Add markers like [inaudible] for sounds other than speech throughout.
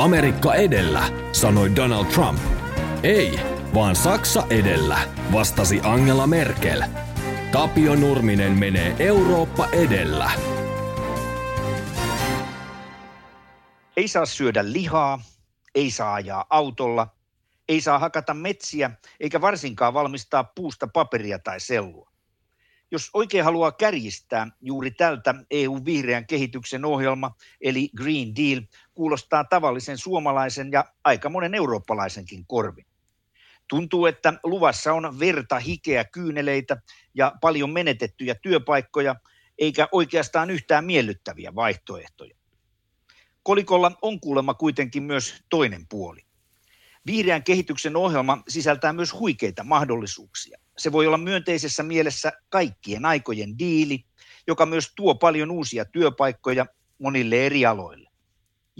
Amerikka edellä, sanoi Donald Trump. Ei, vaan Saksa edellä, vastasi Angela Merkel. Tapio Nurminen menee Eurooppa edellä. Ei saa syödä lihaa, ei saa ajaa autolla, ei saa hakata metsiä eikä varsinkaan valmistaa puusta paperia tai sellua. Jos oikein haluaa kärjistää, juuri tältä EU-vihreän kehityksen ohjelma, eli Green Deal, kuulostaa tavallisen suomalaisen ja aika monen eurooppalaisenkin korvin. Tuntuu, että luvassa on verta, hikeä, kyyneleitä ja paljon menetettyjä työpaikkoja, eikä oikeastaan yhtään miellyttäviä vaihtoehtoja. Kolikolla on kuulemma kuitenkin myös toinen puoli. Vihreän kehityksen ohjelma sisältää myös huikeita mahdollisuuksia. Se voi olla myönteisessä mielessä kaikkien aikojen diili, joka myös tuo paljon uusia työpaikkoja monille eri aloille.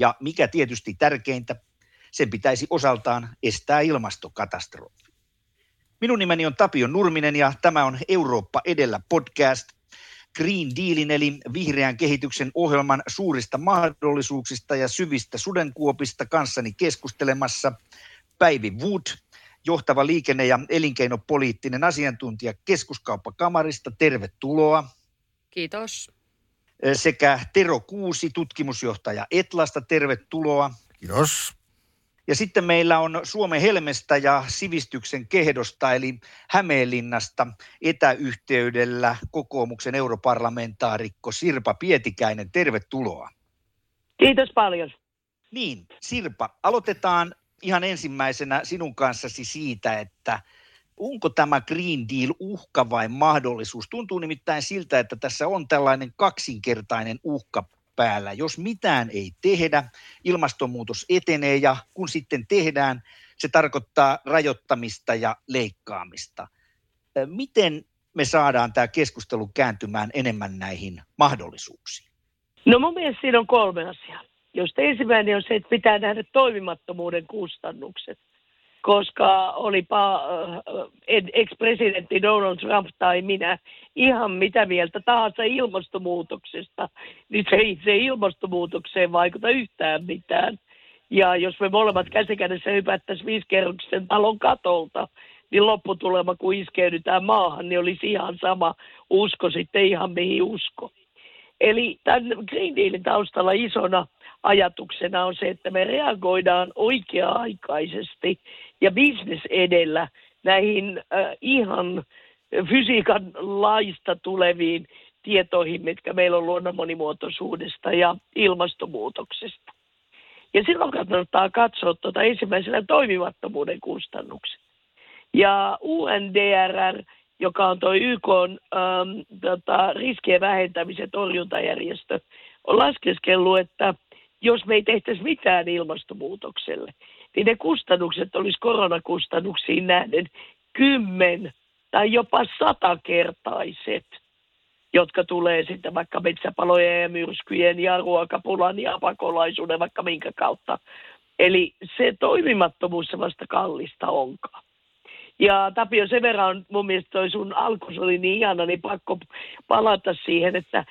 Ja mikä tietysti tärkeintä, sen pitäisi osaltaan estää ilmastokatastrofi. Minun nimeni on Tapio Nurminen ja tämä on Eurooppa edellä podcast Green Dealin eli vihreän kehityksen ohjelman suurista mahdollisuuksista ja syvistä sudenkuopista kanssani keskustelemassa Päivi Wood, johtava liikenne- ja elinkeinopoliittinen asiantuntija Keskuskauppakamarista. Tervetuloa. Kiitos. Sekä Tero Kuusi, tutkimusjohtaja Etlasta. Tervetuloa. Kiitos. Ja sitten meillä on Suomen Helmestä ja sivistyksen kehdosta, eli Hämeenlinnasta etäyhteydellä kokoomuksen europarlamentaarikko Sirpa Pietikäinen. Tervetuloa. Kiitos paljon. Niin, Sirpa, aloitetaan ihan ensimmäisenä sinun kanssasi siitä, että onko tämä Green Deal uhka vai mahdollisuus? Tuntuu nimittäin siltä, että tässä on tällainen kaksinkertainen uhka päällä. Jos mitään ei tehdä, ilmastonmuutos etenee ja kun sitten tehdään, se tarkoittaa rajoittamista ja leikkaamista. Miten me saadaan tämä keskustelu kääntymään enemmän näihin mahdollisuuksiin? No mun mielestä siinä on kolme asiaa. Jos ensimmäinen on se, että pitää nähdä toimimattomuuden kustannukset, koska olipa ex-presidentti Donald Trump tai minä ihan mitä mieltä tahansa ilmastonmuutoksesta, niin se ei se ilmastonmuutokseen vaikuta yhtään mitään. Ja jos me molemmat käsikädessä hypättäisiin viisikerroksisen talon katolta, niin lopputulema, kun iskeydytään maahan, niin olisi ihan sama usko sitten ihan mihin usko. Eli tämän Green Dealin taustalla isona ajatuksena on se, että me reagoidaan oikea-aikaisesti ja bisnes edellä näihin äh, ihan fysiikan laista tuleviin tietoihin, mitkä meillä on luonnon monimuotoisuudesta ja ilmastonmuutoksesta. Ja silloin kannattaa katsoa tuota ensimmäisenä toimimattomuuden kustannukset. Ja UNDRR, joka on tuo YK ähm, tota, riskien vähentämisen torjuntajärjestö, on laskeskellut, että jos me ei tehtäisi mitään ilmastonmuutokselle, niin ne kustannukset olisi koronakustannuksiin nähden kymmen tai jopa satakertaiset, jotka tulee sitten vaikka metsäpalojen ja myrskyjen ja ruokapulan ja pakolaisuuden vaikka minkä kautta. Eli se toimimattomuus se vasta kallista onkaan. Ja Tapio, sen verran mun mielestä toi sun alkus oli niin ihana, niin pakko palata siihen, että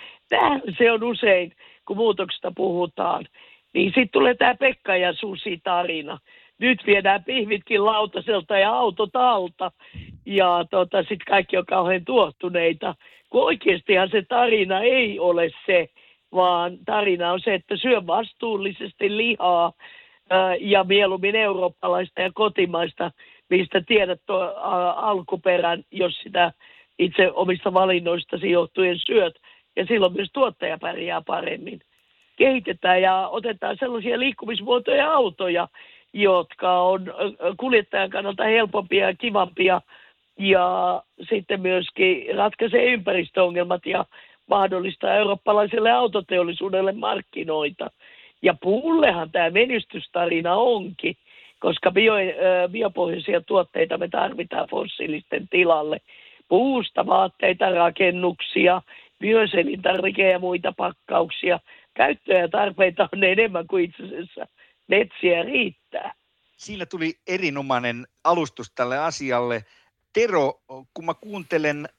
se on usein, kun muutoksesta puhutaan, niin sitten tulee tämä Pekka ja Susi tarina. Nyt viedään pihvitkin lautaselta ja autot alta. Ja tota, sitten kaikki on kauhean tuottuneita. Kun oikeastihan se tarina ei ole se, vaan tarina on se, että syö vastuullisesti lihaa ää, ja mieluummin eurooppalaista ja kotimaista, mistä tiedät tuo ää, alkuperän, jos sitä itse omista valinnoistasi johtuen syöt. Ja silloin myös tuottaja pärjää paremmin kehitetään ja otetaan sellaisia liikkumismuotoja autoja, jotka on kuljettajan kannalta helpompia ja kivampia ja sitten myöskin ratkaisee ympäristöongelmat ja mahdollistaa eurooppalaiselle autoteollisuudelle markkinoita. Ja puullehan tämä menestystarina onkin, koska bio, biopohjaisia tuotteita me tarvitaan fossiilisten tilalle. Puusta vaatteita, rakennuksia, myös elintarvike- ja muita pakkauksia. Käyttöä ja tarpeita on enemmän kuin itse asiassa metsiä riittää. Siinä tuli erinomainen alustus tälle asialle. Tero, kun mä kuuntelen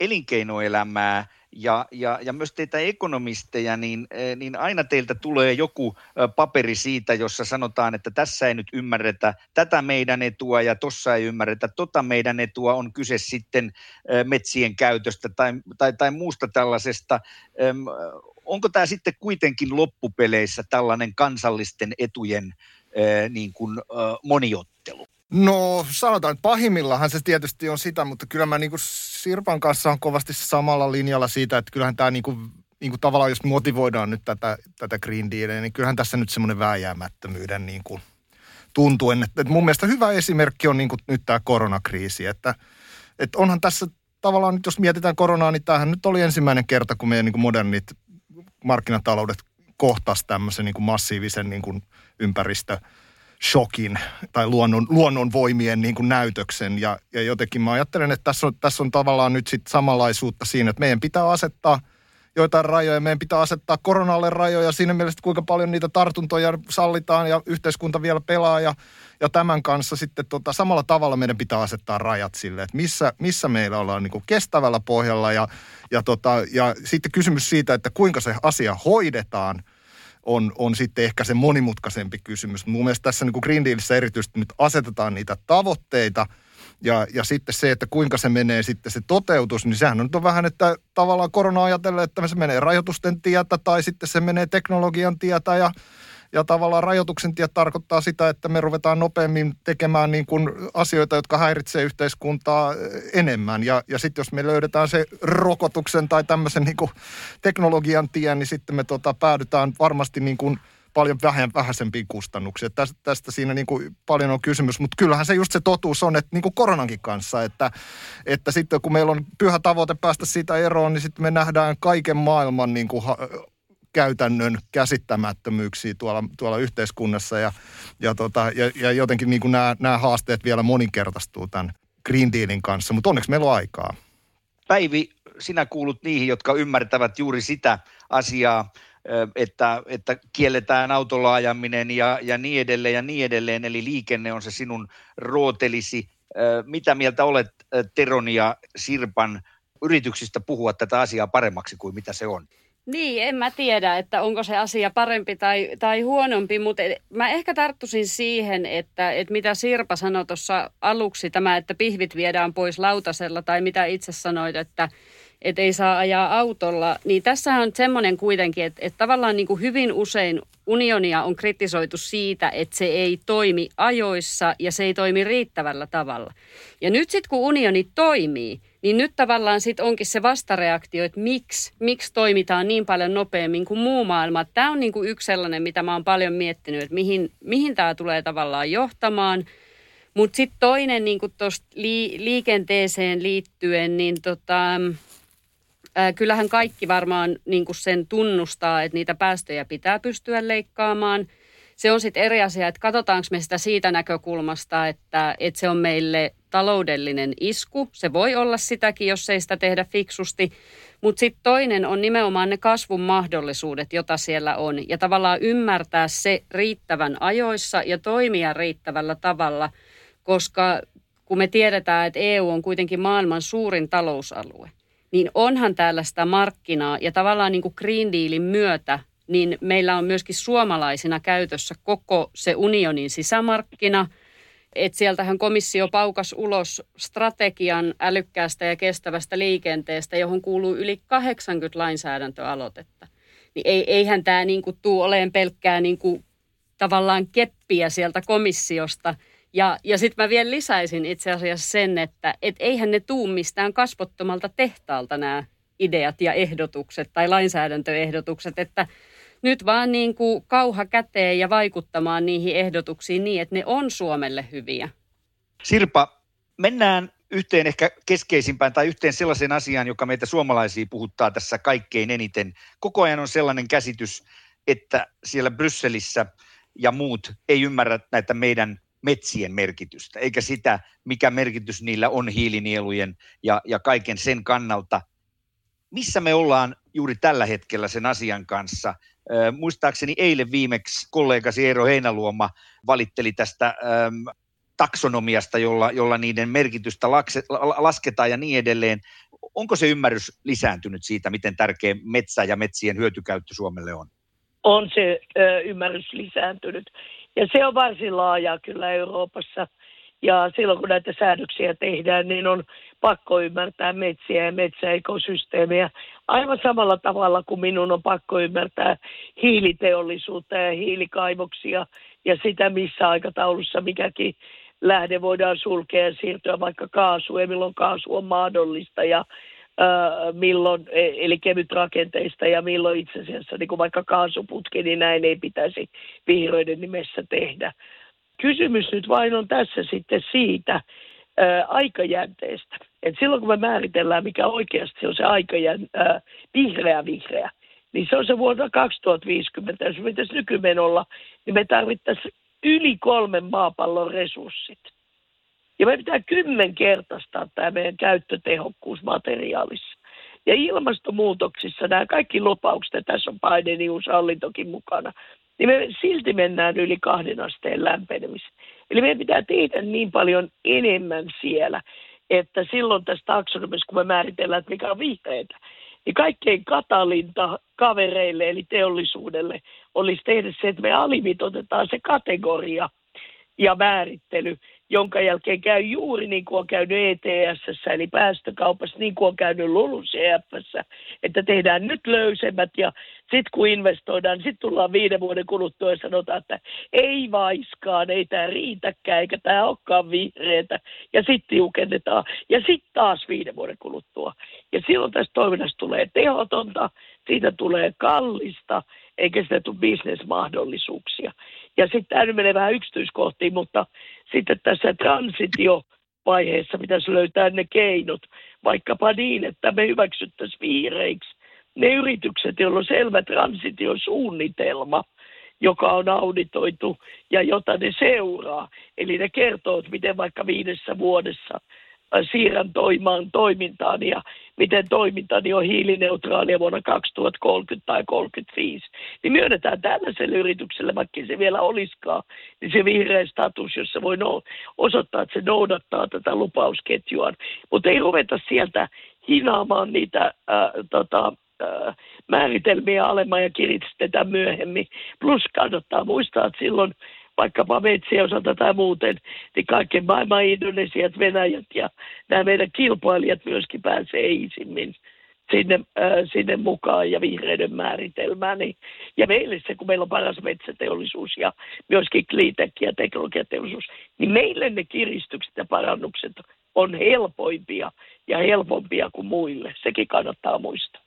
elinkeinoelämää ja, ja, ja myös teitä ekonomisteja, niin, eh, niin aina teiltä tulee joku paperi siitä, jossa sanotaan, että tässä ei nyt ymmärretä tätä meidän etua ja tuossa ei ymmärretä tota meidän etua. On kyse sitten metsien käytöstä tai, tai, tai muusta tällaisesta. Onko tämä sitten kuitenkin loppupeleissä tällainen kansallisten etujen niin kuin, moniottelu? No sanotaan, että pahimmillaan se tietysti on sitä, mutta kyllä mä niin kuin Sirpan kanssa on kovasti samalla linjalla siitä, että kyllähän tämä niin kuin, niin kuin tavallaan, jos motivoidaan nyt tätä, tätä Green Dealia, niin kyllähän tässä nyt semmoinen vääjäämättömyyden niin kuin tuntuen. Että, että mun mielestä hyvä esimerkki on niin kuin nyt tämä koronakriisi, että, että onhan tässä tavallaan nyt, jos mietitään koronaa, niin tämähän nyt oli ensimmäinen kerta, kun meidän niin kuin modernit markkinataloudet kohtas tämmöisen niin kuin massiivisen niin kuin ympäristö shokin tai luonnon, luonnon voimien niin kuin näytöksen. Ja, ja jotenkin mä ajattelen, että tässä on, tässä on tavallaan nyt sitten samanlaisuutta siinä, että meidän pitää asettaa joitain rajoja. Meidän pitää asettaa koronalle rajoja siinä mielessä, kuinka paljon niitä tartuntoja sallitaan ja yhteiskunta vielä pelaa. Ja, ja tämän kanssa sitten tota, samalla tavalla meidän pitää asettaa rajat sille, että missä, missä meillä ollaan niin kuin kestävällä pohjalla. Ja, ja, tota, ja sitten kysymys siitä, että kuinka se asia hoidetaan – on, on sitten ehkä se monimutkaisempi kysymys. Mun mielestä tässä niin kuin Green Dealissa erityisesti nyt asetetaan niitä tavoitteita ja, ja sitten se, että kuinka se menee sitten se toteutus, niin sehän on nyt on vähän, että tavallaan korona ajatellen, että se menee rajoitusten tietä tai sitten se menee teknologian tietä ja ja tavallaan rajoituksen tie tarkoittaa sitä, että me ruvetaan nopeammin tekemään niin kuin asioita, jotka häiritsee yhteiskuntaa eh, enemmän. Ja, ja sitten jos me löydetään se rokotuksen tai tämmöisen niin kuin teknologian tie, niin sitten me tota, päädytään varmasti niin kuin paljon vähän, vähäisempiin kustannuksiin. Tästä, tästä siinä niin kuin paljon on kysymys, mutta kyllähän se just se totuus on, että niin kuin koronankin kanssa, että, että sitten kun meillä on pyhä tavoite päästä siitä eroon, niin sitten me nähdään kaiken maailman niin kuin käytännön käsittämättömyyksiä tuolla, tuolla yhteiskunnassa ja, ja, tota, ja, ja jotenkin niin kuin nämä, nämä haasteet vielä moninkertaistuu tämän Green Dealin kanssa, mutta onneksi meillä on aikaa. Päivi, sinä kuulut niihin, jotka ymmärtävät juuri sitä asiaa, että, että kielletään autolla ajaminen ja, ja niin edelleen ja niin edelleen, eli liikenne on se sinun rootelisi. Mitä mieltä olet Teron ja Sirpan yrityksistä puhua tätä asiaa paremmaksi kuin mitä se on? Niin, en mä tiedä, että onko se asia parempi tai, tai huonompi, mutta mä ehkä tarttuisin siihen, että, että mitä Sirpa sanoi tuossa aluksi, tämä, että pihvit viedään pois lautasella tai mitä itse sanoit, että, että ei saa ajaa autolla, niin tässä on semmoinen kuitenkin, että, että tavallaan niin kuin hyvin usein unionia on kritisoitu siitä, että se ei toimi ajoissa ja se ei toimi riittävällä tavalla. Ja nyt sitten kun unioni toimii, niin nyt tavallaan sitten onkin se vastareaktio, että miksi, miksi toimitaan niin paljon nopeammin kuin muu maailma. Tämä on niin kuin yksi sellainen, mitä mä oon paljon miettinyt, että mihin, mihin tämä tulee tavallaan johtamaan. Mutta sitten toinen niin kuin li, liikenteeseen liittyen, niin tota, kyllähän kaikki varmaan niin kuin sen tunnustaa, että niitä päästöjä pitää pystyä leikkaamaan. Se on sitten eri asia, että katsotaanko me sitä siitä näkökulmasta, että, että se on meille taloudellinen isku. Se voi olla sitäkin, jos ei sitä tehdä fiksusti. Mutta sitten toinen on nimenomaan ne kasvun mahdollisuudet, jota siellä on. Ja tavallaan ymmärtää se riittävän ajoissa ja toimia riittävällä tavalla, koska kun me tiedetään, että EU on kuitenkin maailman suurin talousalue, niin onhan täällä sitä markkinaa ja tavallaan niin kuin Green Dealin myötä niin meillä on myöskin suomalaisina käytössä koko se unionin sisämarkkina – että sieltähän komissio paukas ulos strategian älykkäästä ja kestävästä liikenteestä, johon kuuluu yli 80 lainsäädäntöaloitetta. Niin ei, eihän tämä niinku tuu oleen pelkkää niinku tavallaan keppiä sieltä komissiosta. Ja, ja sitten mä vielä lisäisin itse asiassa sen, että et eihän ne tuu mistään kasvottomalta tehtaalta nämä ideat ja ehdotukset tai lainsäädäntöehdotukset, että – nyt vaan niin kuin kauha käteen ja vaikuttamaan niihin ehdotuksiin niin, että ne on Suomelle hyviä. Sirpa, mennään yhteen ehkä keskeisimpään tai yhteen sellaisen asian, joka meitä suomalaisia puhuttaa tässä kaikkein eniten. Koko ajan on sellainen käsitys, että siellä Brysselissä ja muut ei ymmärrä näitä meidän metsien merkitystä, eikä sitä, mikä merkitys niillä on hiilinielujen ja, ja kaiken sen kannalta. Missä me ollaan juuri tällä hetkellä sen asian kanssa? muistaakseni eilen viimeksi kollegasi Eero Heinaluoma valitteli tästä äm, taksonomiasta, jolla, jolla niiden merkitystä lakse, lasketaan ja niin edelleen. Onko se ymmärrys lisääntynyt siitä, miten tärkeä metsä ja metsien hyötykäyttö Suomelle on? On se ö, ymmärrys lisääntynyt. Ja se on varsin laaja kyllä Euroopassa. Ja silloin kun näitä säädöksiä tehdään, niin on pakko ymmärtää metsiä ja metsäekosysteemiä aivan samalla tavalla kuin minun on pakko ymmärtää hiiliteollisuutta ja hiilikaivoksia ja sitä, missä aikataulussa mikäkin lähde voidaan sulkea ja siirtyä vaikka kaasuun ja milloin kaasu on mahdollista ja milloin, e, eli kevyt rakenteista ja milloin itse asiassa niin kuin vaikka kaasuputki, niin näin ei pitäisi vihreiden nimessä tehdä. Kysymys nyt vain on tässä sitten siitä ää, aikajänteestä. Et silloin kun me määritellään, mikä oikeasti on se aikajän, ää, vihreä vihreä, niin se on se vuonna 2050. Jos me nykymenolla, niin me tarvittaisiin yli kolmen maapallon resurssit. Ja me pitää kymmenkertaistaa tämä meidän käyttötehokkuus materiaalissa. Ja ilmastonmuutoksissa nämä kaikki lupaukset, ja tässä on Bidenin uusi hallintokin mukana, niin me silti mennään yli kahden asteen lämpenemiseen. Eli meidän pitää tehdä niin paljon enemmän siellä, että silloin tässä taksonomissa, kun me määritellään, että mikä on vihreitä, niin kaikkein katalinta kavereille eli teollisuudelle olisi tehdä se, että me alimitotetaan se kategoria ja määrittely, jonka jälkeen käy juuri niin kuin on käynyt ETS, eli päästökaupassa, niin kuin on käynyt LULUCF, että tehdään nyt löysemmät ja sitten kun investoidaan, niin sitten tullaan viiden vuoden kuluttua ja sanotaan, että ei vaiskaan, ei tämä riitäkään, eikä tämä olekaan vihreätä. Ja sitten tiukennetaan. Ja sitten taas viiden vuoden kuluttua. Ja silloin tästä toiminnasta tulee tehotonta, siitä tulee kallista, eikä sitä tule bisnesmahdollisuuksia. Ja sitten tämä nyt menee vähän yksityiskohtiin, mutta sitten tässä transitio vaiheessa pitäisi löytää ne keinot, vaikkapa niin, että me hyväksyttäisiin vihreiksi ne yritykset, joilla on selvä transitiosuunnitelma, joka on auditoitu ja jota ne seuraa. Eli ne kertoo, että miten vaikka viidessä vuodessa siirrän toimaan toimintaan ja miten toimintani on hiilineutraalia vuonna 2030 tai 2035, niin myönnetään tällaiselle yritykselle, vaikka se vielä olisikaan, niin se vihreä status, jossa voi no, osoittaa, että se noudattaa tätä lupausketjua. Mutta ei ruveta sieltä hinaamaan niitä ää, tota, määritelmiä alemman ja kiristetään myöhemmin. Plus kannattaa muistaa, että silloin vaikkapa metsien osalta tai muuten, niin kaiken maailman Indonesiat, Venäjät ja nämä meidän kilpailijat myöskin pääsee isimmin sinne, äh, sinne mukaan ja vihreiden määritelmään. Niin, ja meille se, kun meillä on paras metsäteollisuus ja myöskin cleantech ja teknologiateollisuus, niin meille ne kiristykset ja parannukset on helpoimpia ja helpompia kuin muille. Sekin kannattaa muistaa.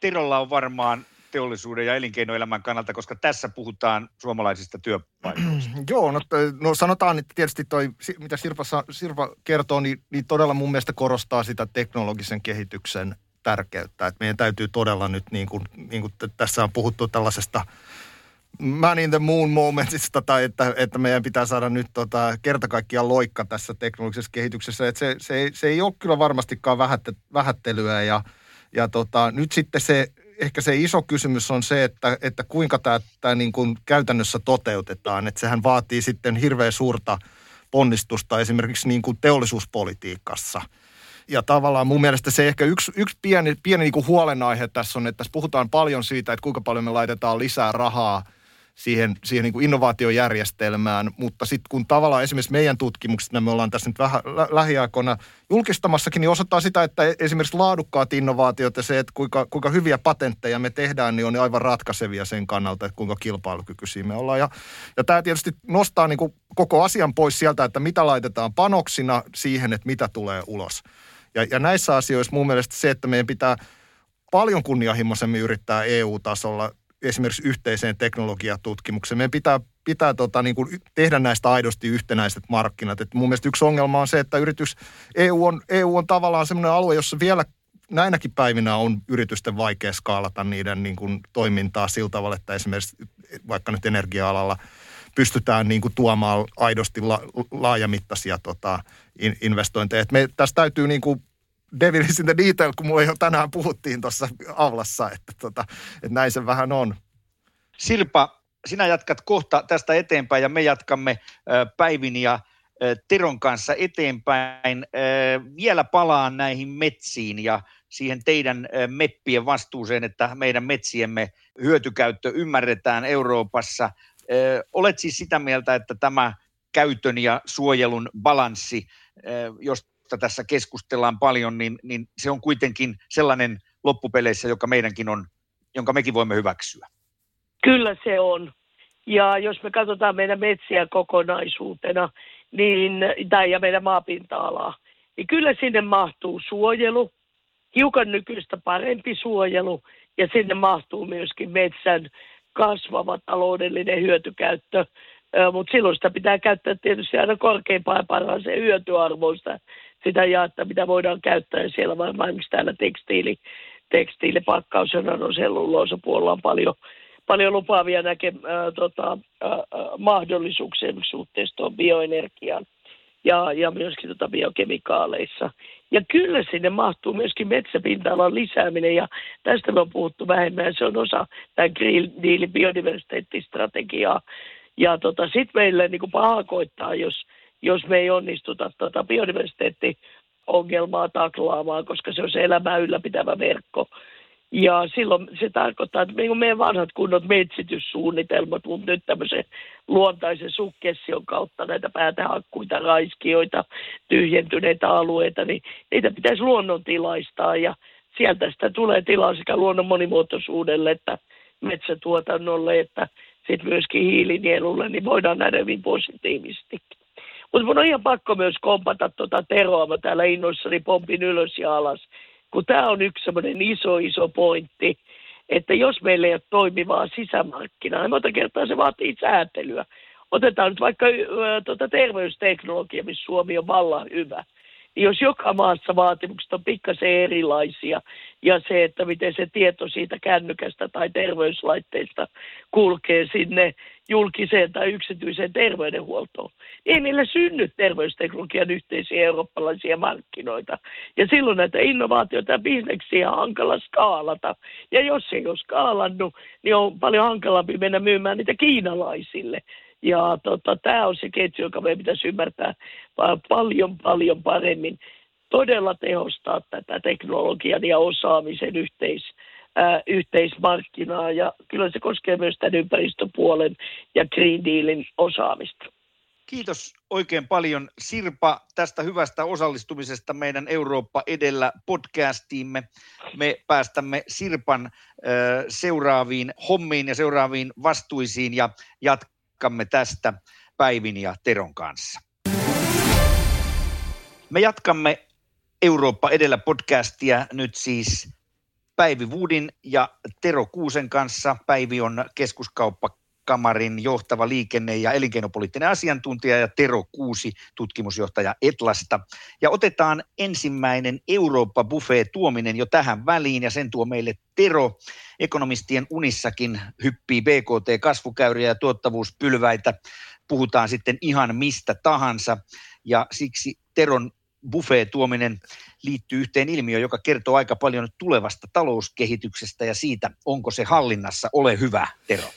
Tirolla on varmaan teollisuuden ja elinkeinoelämän kannalta, koska tässä puhutaan suomalaisista työpaikoista? [clears throat] Joo, no, no sanotaan, että tietysti toi, mitä Sirpa, Sirpa kertoo, niin, niin todella mun mielestä korostaa sitä teknologisen kehityksen tärkeyttä. Että meidän täytyy todella nyt, niin kuin, niin kuin tässä on puhuttu tällaisesta man in the moon momentista, tai että, että meidän pitää saada nyt tota, kerta kaikkiaan loikka tässä teknologisessa kehityksessä. Että se, se, se ei ole kyllä varmastikaan vähätte, vähättelyä ja, ja tota, nyt sitten se ehkä se iso kysymys on se, että, että kuinka tämä, tämä niin kuin käytännössä toteutetaan. Että sehän vaatii sitten hirveän suurta ponnistusta esimerkiksi niin kuin teollisuuspolitiikassa. Ja tavallaan mun mielestä se ehkä yksi, yksi pieni, pieni niin kuin huolenaihe tässä on, että tässä puhutaan paljon siitä, että kuinka paljon me laitetaan lisää rahaa – siihen, siihen niin kuin innovaatiojärjestelmään, mutta sitten kun tavallaan esimerkiksi meidän tutkimukset, me ollaan tässä nyt vähän lä- lähiaikoina julkistamassakin, niin osoittaa sitä, että esimerkiksi laadukkaat innovaatiot ja se, että kuinka, kuinka hyviä patentteja me tehdään, niin on aivan ratkaisevia sen kannalta, että kuinka kilpailukykyisiä me ollaan. Ja, ja tämä tietysti nostaa niin kuin koko asian pois sieltä, että mitä laitetaan panoksina siihen, että mitä tulee ulos. Ja, ja näissä asioissa mun mielestä se, että meidän pitää paljon kunnianhimoisemmin yrittää EU-tasolla esimerkiksi yhteiseen teknologiatutkimukseen. Meidän pitää, pitää tota, niin kuin tehdä näistä aidosti yhtenäiset markkinat. Et mun mielestä yksi ongelma on se, että yritys, EU on, EU on tavallaan sellainen alue, jossa vielä näinäkin päivinä on yritysten vaikea skaalata niiden niin kuin, toimintaa sillä tavalla, että esimerkiksi vaikka nyt energia-alalla pystytään niin kuin, tuomaan aidosti la, laajamittaisia tota, in, investointeja. Et me, tässä täytyy niin kuin, devil is in the detail, kun mulla jo tänään puhuttiin tuossa avlassa, että, tota, että näin se vähän on. Silpa, sinä jatkat kohta tästä eteenpäin ja me jatkamme Päivin ja Teron kanssa eteenpäin. Vielä palaan näihin metsiin ja siihen teidän meppien vastuuseen, että meidän metsiemme hyötykäyttö ymmärretään Euroopassa. Olet siis sitä mieltä, että tämä käytön ja suojelun balanssi, josta tässä keskustellaan paljon, niin, niin se on kuitenkin sellainen loppupeleissä, joka meidänkin on, jonka mekin voimme hyväksyä. Kyllä se on. Ja jos me katsotaan meidän metsiä kokonaisuutena, niin, tai ja meidän maapinta-alaa, niin kyllä sinne mahtuu suojelu, hiukan nykyistä parempi suojelu ja sinne mahtuu myöskin metsän kasvava taloudellinen hyötykäyttö. Mutta silloin sitä pitää käyttää tietysti aina korkeimpaan parhaaseen hyötyarvoista sitä jaetta, mitä voidaan käyttää. Siellä vaan esimerkiksi täällä tekstiili, tekstiilipakkaus ja puolella on paljon, paljon lupaavia näke, äh, tota, äh, mahdollisuuksia suhteessa tuon bioenergiaan ja, ja myöskin tota biokemikaaleissa. Ja kyllä sinne mahtuu myöskin metsäpinta-alan lisääminen ja tästä me on puhuttu vähemmän. Se on osa tämän Green Dealin biodiversiteettistrategiaa. Ja tota, sitten meille niin kuin paha koittaa, jos, jos me ei onnistuta tota biodiversiteettiongelmaa taklaamaan, koska se on se elämää ylläpitävä verkko. Ja silloin se tarkoittaa, että meidän vanhat kunnot metsityssuunnitelmat, mutta nyt tämmöisen luontaisen sukkession kautta näitä päätähakkuita, raiskioita, tyhjentyneitä alueita, niin niitä pitäisi luonnontilaistaa ja sieltä sitä tulee tilaa sekä luonnon monimuotoisuudelle että metsätuotannolle, että sitten myöskin hiilinielulle, niin voidaan nähdä hyvin positiivisesti. Mutta mun on ihan pakko myös kompata tuota Teroa, mä täällä innoissani pompin ylös ja alas kun tämä on yksi semmoinen iso, iso pointti, että jos meillä ei ole toimivaa sisämarkkinaa, niin monta kertaa se vaatii säätelyä. Otetaan nyt vaikka äh, tuota terveysteknologia, missä Suomi on vallan hyvä. Niin jos joka maassa vaatimukset on pikkasen erilaisia ja se, että miten se tieto siitä kännykästä tai terveyslaitteista kulkee sinne julkiseen tai yksityiseen terveydenhuoltoon. Ei meillä synny terveysteknologian yhteisiä eurooppalaisia markkinoita. Ja silloin näitä innovaatioita ja bisneksiä on hankala skaalata. Ja jos ei ole skaalannut, niin on paljon hankalampi mennä myymään niitä kiinalaisille. Ja tota, tämä on se ketju, joka meidän pitäisi ymmärtää paljon, paljon paremmin. Todella tehostaa tätä teknologian ja osaamisen yhteis, ää, yhteismarkkinaa ja kyllä se koskee myös tämän ympäristöpuolen ja Green Dealin osaamista. Kiitos oikein paljon Sirpa tästä hyvästä osallistumisesta meidän Eurooppa edellä podcastiimme. Me päästämme Sirpan äh, seuraaviin hommiin ja seuraaviin vastuisiin ja jatkamme tästä Päivin ja Teron kanssa. Me jatkamme Eurooppa edellä podcastia nyt siis Päivi Woodin ja Tero Kuusen kanssa. Päivi on keskuskauppakamarin johtava liikenne- ja elinkeinopoliittinen asiantuntija ja Tero Kuusi tutkimusjohtaja Etlasta. Ja otetaan ensimmäinen Eurooppa buffet tuominen jo tähän väliin ja sen tuo meille Tero. Ekonomistien unissakin hyppii BKT-kasvukäyriä ja tuottavuuspylväitä. Puhutaan sitten ihan mistä tahansa ja siksi Teron buffet-tuominen liittyy yhteen ilmiöön, joka kertoo aika paljon tulevasta talouskehityksestä ja siitä, onko se hallinnassa. Ole hyvä, Tero.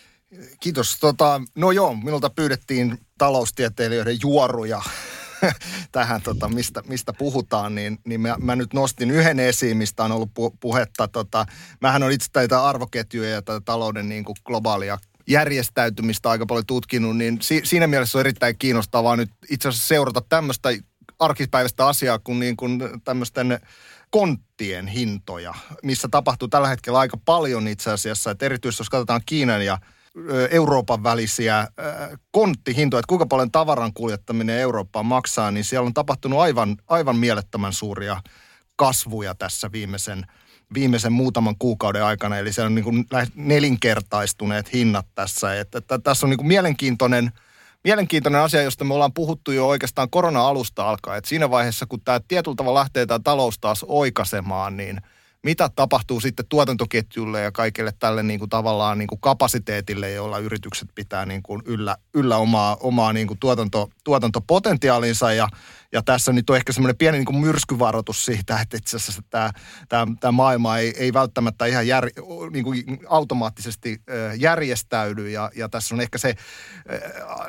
Kiitos. Tota, no joo, minulta pyydettiin taloustieteilijöiden juoruja [laughs] tähän, tota, mistä, mistä puhutaan, niin, niin mä, mä nyt nostin yhden esiin, mistä on ollut pu, puhetta. Tota, mähän on itse näitä arvoketjuja ja tätä talouden niin kuin globaalia järjestäytymistä aika paljon tutkinut, niin si, siinä mielessä on erittäin kiinnostavaa nyt itse asiassa seurata tämmöistä arkipäiväistä asiaa kuin, niin kuin tämmöisten konttien hintoja, missä tapahtuu tällä hetkellä aika paljon itse asiassa. Että erityisesti jos katsotaan Kiinan ja Euroopan välisiä konttihintoja, että kuinka paljon tavaran kuljettaminen Eurooppaan maksaa, niin siellä on tapahtunut aivan, aivan mielettömän suuria kasvuja tässä viimeisen viimeisen muutaman kuukauden aikana. Eli se on niin kuin nelinkertaistuneet hinnat tässä. Että, että tässä on niin kuin mielenkiintoinen, mielenkiintoinen asia, josta me ollaan puhuttu jo oikeastaan korona-alusta alkaen. Että siinä vaiheessa, kun tämä tietyllä tavalla lähtee tämä talous taas oikasemaan, niin – mitä tapahtuu sitten tuotantoketjulle ja kaikille tälle niin kuin tavallaan niin kuin kapasiteetille, jolla yritykset pitää niin kuin yllä, yllä omaa, omaa niin kuin tuotanto, tuotantopotentiaalinsa. Ja, ja tässä nyt on ehkä semmoinen pieni niin kuin myrskyvaroitus siitä, että itse asiassa tämä, tämä, tämä maailma ei, ei välttämättä ihan jär, niin kuin automaattisesti järjestäydy. Ja, ja tässä on ehkä se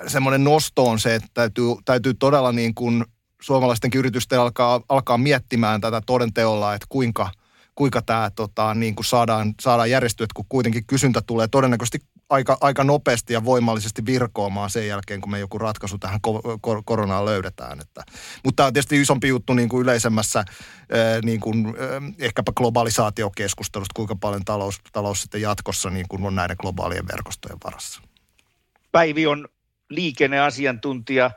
semmoinen nosto on se, että täytyy, täytyy todella niin kuin suomalaistenkin yritysten alkaa, alkaa miettimään tätä todenteolla, että kuinka – kuinka tämä tota, niin kuin saadaan, saadaan järjestyä, kun kuitenkin kysyntä tulee todennäköisesti aika, aika nopeasti ja voimallisesti virkoamaan sen jälkeen, kun me joku ratkaisu tähän ko- koronaan löydetään. Että, mutta tämä on tietysti isompi juttu niin kuin yleisemmässä niin kuin, ehkäpä globalisaatiokeskustelusta, kuinka paljon talous, talous sitten jatkossa niin kuin on näiden globaalien verkostojen varassa. Päivi on liikenneasiantuntija.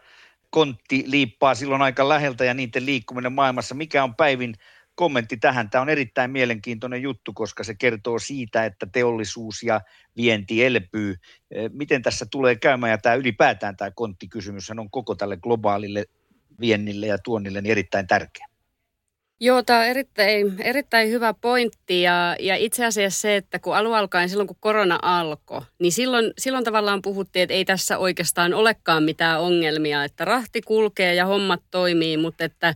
Kontti liippaa silloin aika läheltä ja niiden liikkuminen maailmassa. Mikä on Päivin kommentti tähän. Tämä on erittäin mielenkiintoinen juttu, koska se kertoo siitä, että teollisuus ja vienti elpyy. Eh, miten tässä tulee käymään, ja tämä ylipäätään tämä konttikysymys on koko tälle globaalille viennille ja tuonnille niin erittäin tärkeä. Joo, tämä on erittäin, erittäin hyvä pointti ja, ja itse asiassa se, että kun alun alkaen silloin kun korona alkoi, niin silloin, silloin tavallaan puhuttiin, että ei tässä oikeastaan olekaan mitään ongelmia, että rahti kulkee ja hommat toimii, mutta että,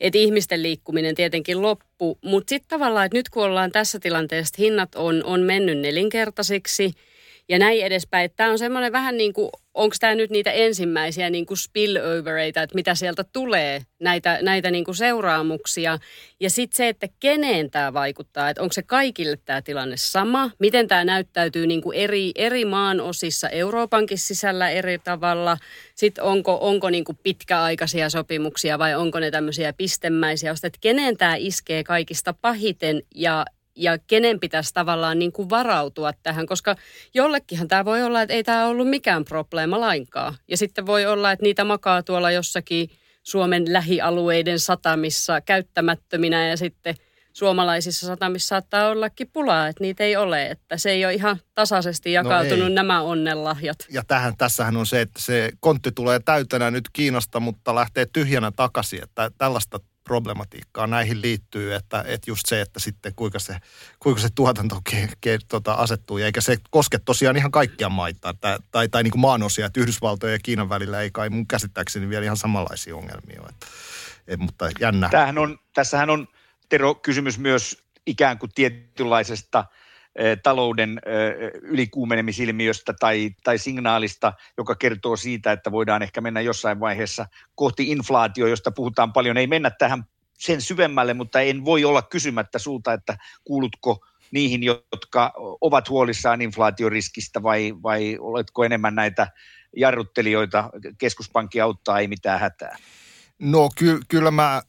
että ihmisten liikkuminen tietenkin loppuu. Mutta sitten tavallaan, että nyt kun ollaan tässä tilanteessa, hinnat on, on mennyt nelinkertaisiksi – ja näin edespäin. Tämä on semmoinen vähän niin kuin, onko tämä nyt niitä ensimmäisiä niin kuin spillovereita, että mitä sieltä tulee, näitä, näitä niin kuin seuraamuksia. Ja sitten se, että keneen tämä vaikuttaa, että onko se kaikille tämä tilanne sama, miten tämä näyttäytyy niin kuin eri, eri maan osissa Euroopankin sisällä eri tavalla. Sitten onko, onko niin kuin pitkäaikaisia sopimuksia vai onko ne tämmöisiä pistemäisiä, että keneen tämä iskee kaikista pahiten ja ja kenen pitäisi tavallaan niin kuin varautua tähän, koska jollekinhan tämä voi olla, että ei tämä ollut mikään probleema lainkaan. Ja sitten voi olla, että niitä makaa tuolla jossakin Suomen lähialueiden satamissa käyttämättöminä ja sitten suomalaisissa satamissa saattaa ollakin pulaa, että niitä ei ole, että se ei ole ihan tasaisesti no jakautunut no nämä onnenlahjat. Ja tähän, tässähän on se, että se kontti tulee täytänä nyt Kiinasta, mutta lähtee tyhjänä takaisin, että tällaista problematiikkaa näihin liittyy, että, että just se, että sitten kuinka se, kuinka se tuotanto ke, ke, tota, asettuu, eikä se koske tosiaan ihan kaikkia maita, tai, tai, tai niin kuin maanosia, että Yhdysvaltojen ja Kiinan välillä ei kai mun käsittääkseni vielä ihan samanlaisia ongelmia ole, että, et, mutta jännä. Tämähän on, tässähän on Tero kysymys myös ikään kuin tietynlaisesta – talouden ylikuumenemisilmiöstä tai, tai signaalista, joka kertoo siitä, että voidaan ehkä mennä jossain vaiheessa kohti inflaatio, josta puhutaan paljon. Ei mennä tähän sen syvemmälle, mutta en voi olla kysymättä sulta, että kuulutko niihin, jotka ovat huolissaan inflaatioriskistä vai, vai oletko enemmän näitä jarruttelijoita, keskuspankki auttaa, ei mitään hätää? No ky- kyllä mä,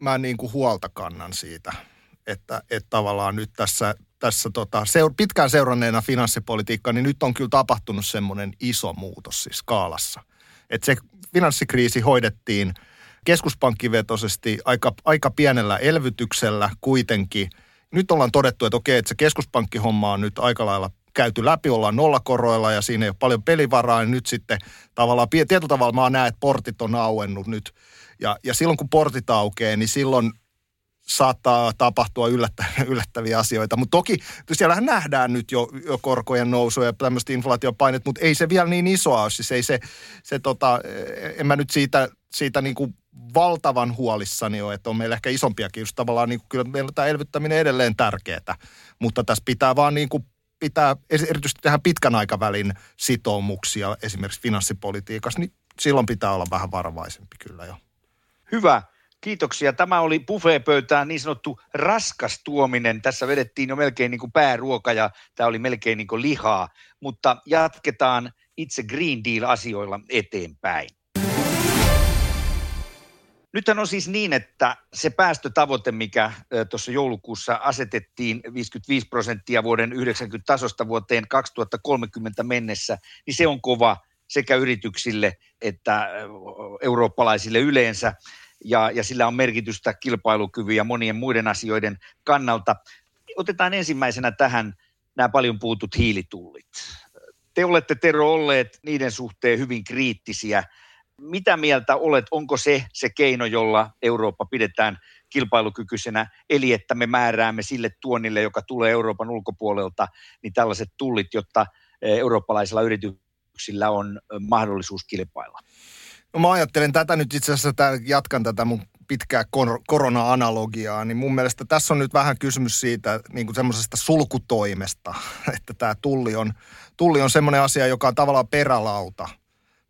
mä niin kuin huolta kannan siitä, että, että tavallaan nyt tässä tässä tota, seur- pitkään seuranneena finanssipolitiikkaa, niin nyt on kyllä tapahtunut semmoinen iso muutos siis skaalassa. Että se finanssikriisi hoidettiin keskuspankkivetoisesti aika, aika pienellä elvytyksellä kuitenkin. Nyt ollaan todettu, että okei, että se keskuspankkihomma on nyt aika lailla käyty läpi, ollaan nollakoroilla ja siinä ei ole paljon pelivaraa, niin nyt sitten tavallaan, tietyllä tavalla mä näen, että portit on auennut nyt. Ja, ja silloin kun portit aukeaa, niin silloin saattaa tapahtua yllättä, [laughs] yllättäviä asioita. Mutta toki siellähän nähdään nyt jo, jo korkojen nousua ja tämmöistä inflaatiopainet, mutta ei se vielä niin isoa ole. Siis ei se, se tota, en mä nyt siitä, siitä niin kuin valtavan huolissani ole, että on meillä ehkä isompiakin. Just tavallaan niin kuin, kyllä meillä tämä elvyttäminen edelleen tärkeää, mutta tässä pitää vaan niin kuin pitää erityisesti tähän pitkän aikavälin sitoumuksia esimerkiksi finanssipolitiikassa, niin silloin pitää olla vähän varovaisempi kyllä jo. Hyvä. Kiitoksia. Tämä oli buffeepöytään niin sanottu raskas tuominen. Tässä vedettiin jo melkein niin kuin pääruoka ja tämä oli melkein niin kuin lihaa. Mutta jatketaan itse Green Deal-asioilla eteenpäin. Nythän on siis niin, että se päästötavoite, mikä tuossa joulukuussa asetettiin 55 prosenttia vuoden 90 tasosta vuoteen 2030 mennessä, niin se on kova sekä yrityksille että eurooppalaisille yleensä ja, ja sillä on merkitystä kilpailukyvyn ja monien muiden asioiden kannalta. otetaan ensimmäisenä tähän nämä paljon puutut hiilitullit. Te olette Tero olleet niiden suhteen hyvin kriittisiä. Mitä mieltä olet, onko se se keino, jolla Eurooppa pidetään kilpailukykyisenä, eli että me määräämme sille tuonnille, joka tulee Euroopan ulkopuolelta, niin tällaiset tullit, jotta eurooppalaisilla yrityksillä on mahdollisuus kilpailla? No mä ajattelen tätä nyt itse asiassa, jatkan tätä mun pitkää kor- korona-analogiaa, niin mun mielestä tässä on nyt vähän kysymys siitä niin kuin semmoisesta sulkutoimesta, [laughs] että tämä tulli on, tulli on semmoinen asia, joka on tavallaan perälauta.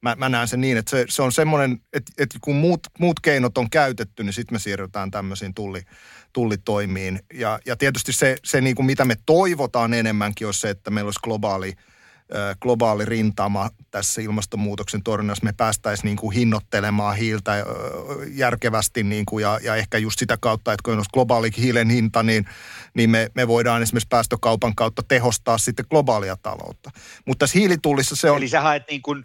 Mä, mä näen sen niin, että se, se on semmoinen, että, että kun muut, muut keinot on käytetty, niin sitten me siirrytään tämmöisiin tulli, tullitoimiin. Ja, ja tietysti se, se niin kuin mitä me toivotaan enemmänkin, on se, että meillä olisi globaali – globaali rintama tässä ilmastonmuutoksen torjunnassa. Me päästäisiin niin kuin hinnoittelemaan hiiltä järkevästi niin kuin ja, ja ehkä just sitä kautta, että kun on globaali hiilen hinta, niin, niin me, me voidaan esimerkiksi päästökaupan kautta tehostaa sitten globaalia taloutta. Mutta tässä hiilitullissa se on... Eli sä haet niin kuin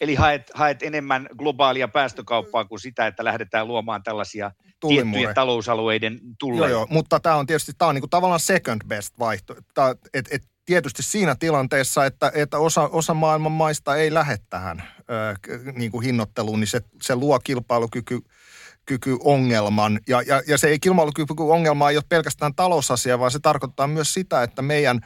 Eli haet, haet enemmän globaalia päästökauppaa kuin sitä, että lähdetään luomaan tällaisia Tullimure. tiettyjen talousalueiden tulleja. Joo, joo, mutta tämä on tietysti tämä on niinku tavallaan second best vaihtoehto. Et, et tietysti siinä tilanteessa, että, että osa, osa maailman maista ei lähde tähän ö, niin kuin hinnoitteluun, niin se, se luo kilpailukyky ongelman. Ja, ja, ja se ei kilpailukykyongelma ei ole pelkästään talousasia, vaan se tarkoittaa myös sitä, että meidän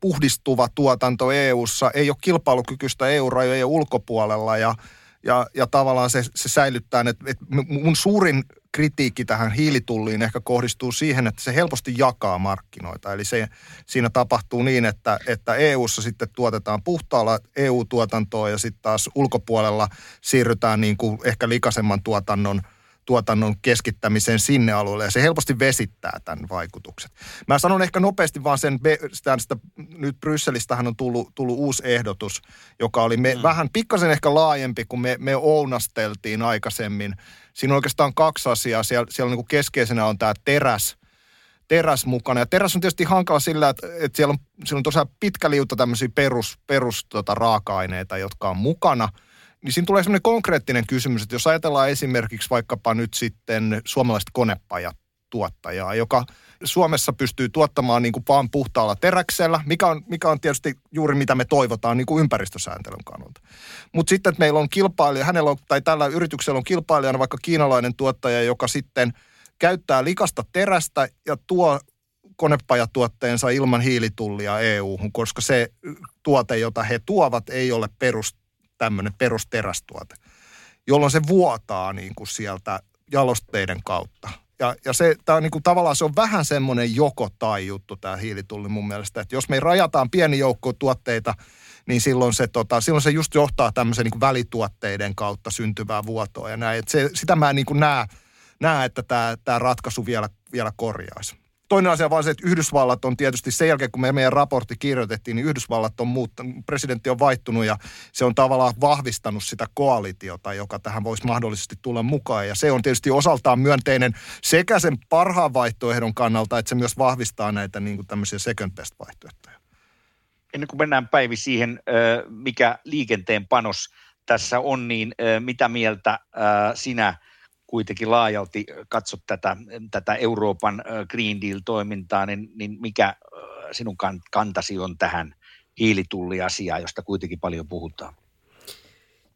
puhdistuva tuotanto EU:ssa ei ole kilpailukykyistä EU-rajojen ulkopuolella ja, ja, ja tavallaan se, se säilyttää, että, että mun suurin kritiikki tähän hiilitulliin ehkä kohdistuu siihen, että se helposti jakaa markkinoita. Eli se, siinä tapahtuu niin, että, että EU-ssa sitten tuotetaan puhtaalla EU-tuotantoa ja sitten taas ulkopuolella siirrytään niin kuin ehkä likaisemman tuotannon – tuotannon keskittämiseen sinne alueelle ja se helposti vesittää tämän vaikutukset. Mä sanon ehkä nopeasti vaan sen, sitä, sitä nyt Brysselistähän on tullut, tullut uusi ehdotus, joka oli me, mm. vähän pikkasen ehkä laajempi kuin me, me ounasteltiin aikaisemmin. Siinä on oikeastaan kaksi asiaa. Siellä, siellä on niin keskeisenä on tämä teräs, teräs mukana. Ja teräs on tietysti hankala sillä, että, että siellä on, siellä on tosiaan pitkä liuta tämmöisiä perus, perus tota, raaka-aineita, jotka on mukana – niin siinä tulee semmoinen konkreettinen kysymys, että jos ajatellaan esimerkiksi vaikkapa nyt sitten suomalaista konepajat tuottajaa, joka Suomessa pystyy tuottamaan niin kuin vaan puhtaalla teräksellä, mikä on, mikä on tietysti juuri mitä me toivotaan niin kuin ympäristösääntelyn kannalta. Mutta sitten, että meillä on kilpailija, hänellä on, tai tällä yrityksellä on kilpailijana vaikka kiinalainen tuottaja, joka sitten käyttää likasta terästä ja tuo konepajatuotteensa ilman hiilitullia EU-hun, koska se tuote, jota he tuovat, ei ole perus, tämmöinen perusterästuote, jolloin se vuotaa niin kuin sieltä jalosteiden kautta. Ja, ja se, tää on niin kuin, tavallaan se on vähän semmoinen joko tai juttu tämä hiilitulli mun mielestä, että jos me rajataan pieni joukko tuotteita, niin silloin se, tota, silloin se just johtaa tämmöisen niin kuin välituotteiden kautta syntyvää vuotoa ja näin. Et se, sitä mä en niin kuin näe, että tämä ratkaisu vielä, vielä korjaisi toinen asia vaan se, että Yhdysvallat on tietysti sen jälkeen, kun me meidän raportti kirjoitettiin, niin Yhdysvallat on muuttanut, presidentti on vaihtunut ja se on tavallaan vahvistanut sitä koalitiota, joka tähän voisi mahdollisesti tulla mukaan. Ja se on tietysti osaltaan myönteinen sekä sen parhaan vaihtoehdon kannalta, että se myös vahvistaa näitä niin kuin tämmöisiä second best vaihtoehtoja. Ennen kuin mennään Päivi siihen, mikä liikenteen panos tässä on, niin mitä mieltä sinä – kuitenkin laajalti katsot tätä, tätä Euroopan Green Deal-toimintaa, niin, niin mikä sinun kantasi on tähän hiilitulliasiaan, josta kuitenkin paljon puhutaan?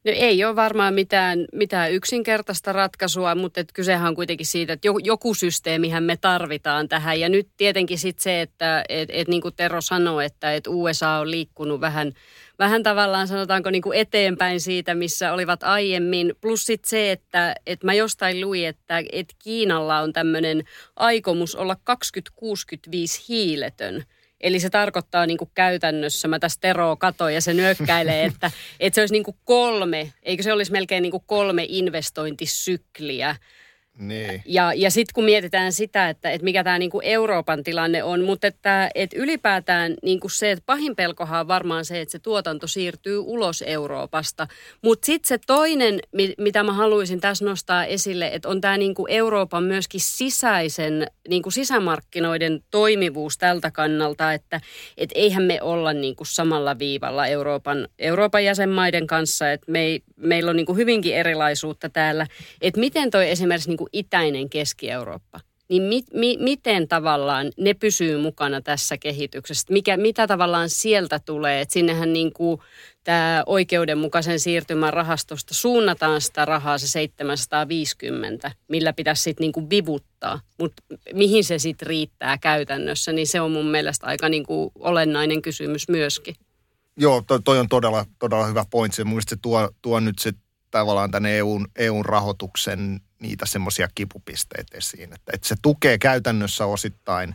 No ei ole varmaan mitään, mitään yksinkertaista ratkaisua, mutta et kysehän on kuitenkin siitä, että joku systeemihän me tarvitaan tähän. Ja nyt tietenkin sitten se, että et, et niin kuin Tero sanoi, että et USA on liikkunut vähän, vähän tavallaan sanotaanko niin kuin eteenpäin siitä, missä olivat aiemmin. Plus sitten se, että et mä jostain luin, että et Kiinalla on tämmöinen aikomus olla 2065 hiiletön – Eli se tarkoittaa niin kuin käytännössä, mä tässä Teroa katoin ja se nyökkäilee, [laughs] että, että se olisi niin kuin kolme, eikö se olisi melkein niin kuin kolme investointisykliä niin. Ja, ja sitten kun mietitään sitä, että, että mikä tämä niinku Euroopan tilanne on, mutta että, että ylipäätään niinku se, että pahin pelkohan on varmaan se, että se tuotanto siirtyy ulos Euroopasta. Mutta sitten se toinen, mitä mä haluaisin tässä nostaa esille, että on tämä niinku Euroopan myöskin sisäisen, niinku sisämarkkinoiden toimivuus tältä kannalta, että et eihän me olla niinku samalla viivalla Euroopan, Euroopan jäsenmaiden kanssa, että me meillä on niinku hyvinkin erilaisuutta täällä. Että miten toi esimerkiksi niinku kuin itäinen Keski-Eurooppa. niin mi, mi, miten tavallaan ne pysyy mukana tässä kehityksessä? Mikä, mitä tavallaan sieltä tulee? Et sinnehän niin kuin tämä oikeudenmukaisen siirtymän rahastosta suunnataan sitä rahaa se 750, millä pitäisi sitten niin kuin vivuttaa. Mutta mihin se sitten riittää käytännössä, niin se on mun mielestä aika niin kuin olennainen kysymys myöskin. Joo, toi, toi on todella, todella hyvä pointti. Mun se tuo, tuo nyt se tavallaan tänne EUn, EUn rahoituksen niitä semmoisia kipupisteitä esiin. Että, että se tukee käytännössä osittain,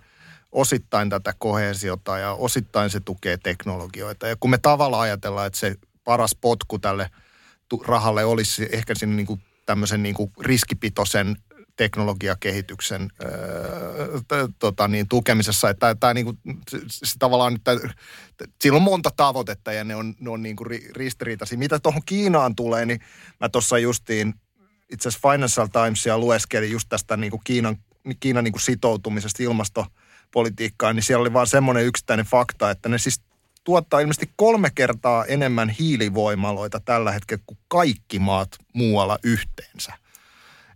osittain tätä kohesiota ja osittain se tukee teknologioita. Ja kun me tavallaan ajatellaan, että se paras potku tälle rahalle olisi ehkä sinne niin kuin tämmöisen niin kuin riskipitoisen teknologiakehityksen öö, tota niin, tukemisessa. Että tämä niin kuin, se, tavallaan, että, siinä on monta tavoitetta ja ne on, ne on niin kuin ristiriitaisia. Mitä tuohon Kiinaan tulee, niin mä tuossa justiin itse asiassa Financial Timesia lueskelin just tästä niin kuin Kiinan, Kiinan niin kuin sitoutumisesta ilmastopolitiikkaan, niin siellä oli vaan semmoinen yksittäinen fakta, että ne siis tuottaa ilmeisesti kolme kertaa enemmän hiilivoimaloita tällä hetkellä kuin kaikki maat muualla yhteensä.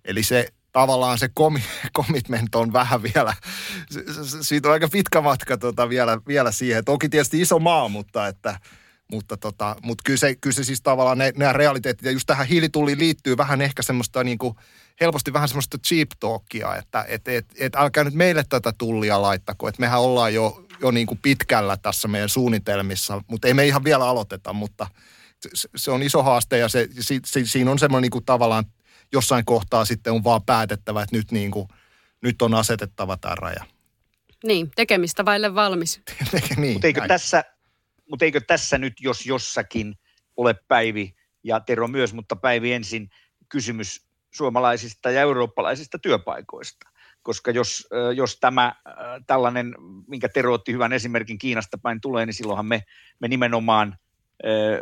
Eli se tavallaan se [laughs] commitment on vähän vielä, siitä on aika pitkä matka tota vielä, vielä siihen. Toki tietysti iso maa, mutta että mutta, tota, mutta kyllä, se, kyllä se siis tavallaan ne, nämä realiteetit, ja just tähän hiilitulliin liittyy vähän ehkä semmoista niin kuin, helposti vähän semmoista cheap talkia, että et, et, et älkää nyt meille tätä tullia laittako, että mehän ollaan jo, jo niin kuin pitkällä tässä meidän suunnitelmissa, mutta ei me ihan vielä aloiteta, mutta se, se on iso haaste ja se, se, se, siinä on semmoinen niin kuin tavallaan jossain kohtaa sitten on vaan päätettävä, että nyt, niin kuin, nyt on asetettava tämä raja. Niin, tekemistä vaille valmis. [laughs] niin, Mutta eikö tässä, mutta eikö tässä nyt, jos jossakin ole Päivi ja Tero myös, mutta Päivi ensin kysymys suomalaisista ja eurooppalaisista työpaikoista. Koska jos, jos tämä tällainen, minkä Tero otti hyvän esimerkin Kiinasta päin tulee, niin silloinhan me, me nimenomaan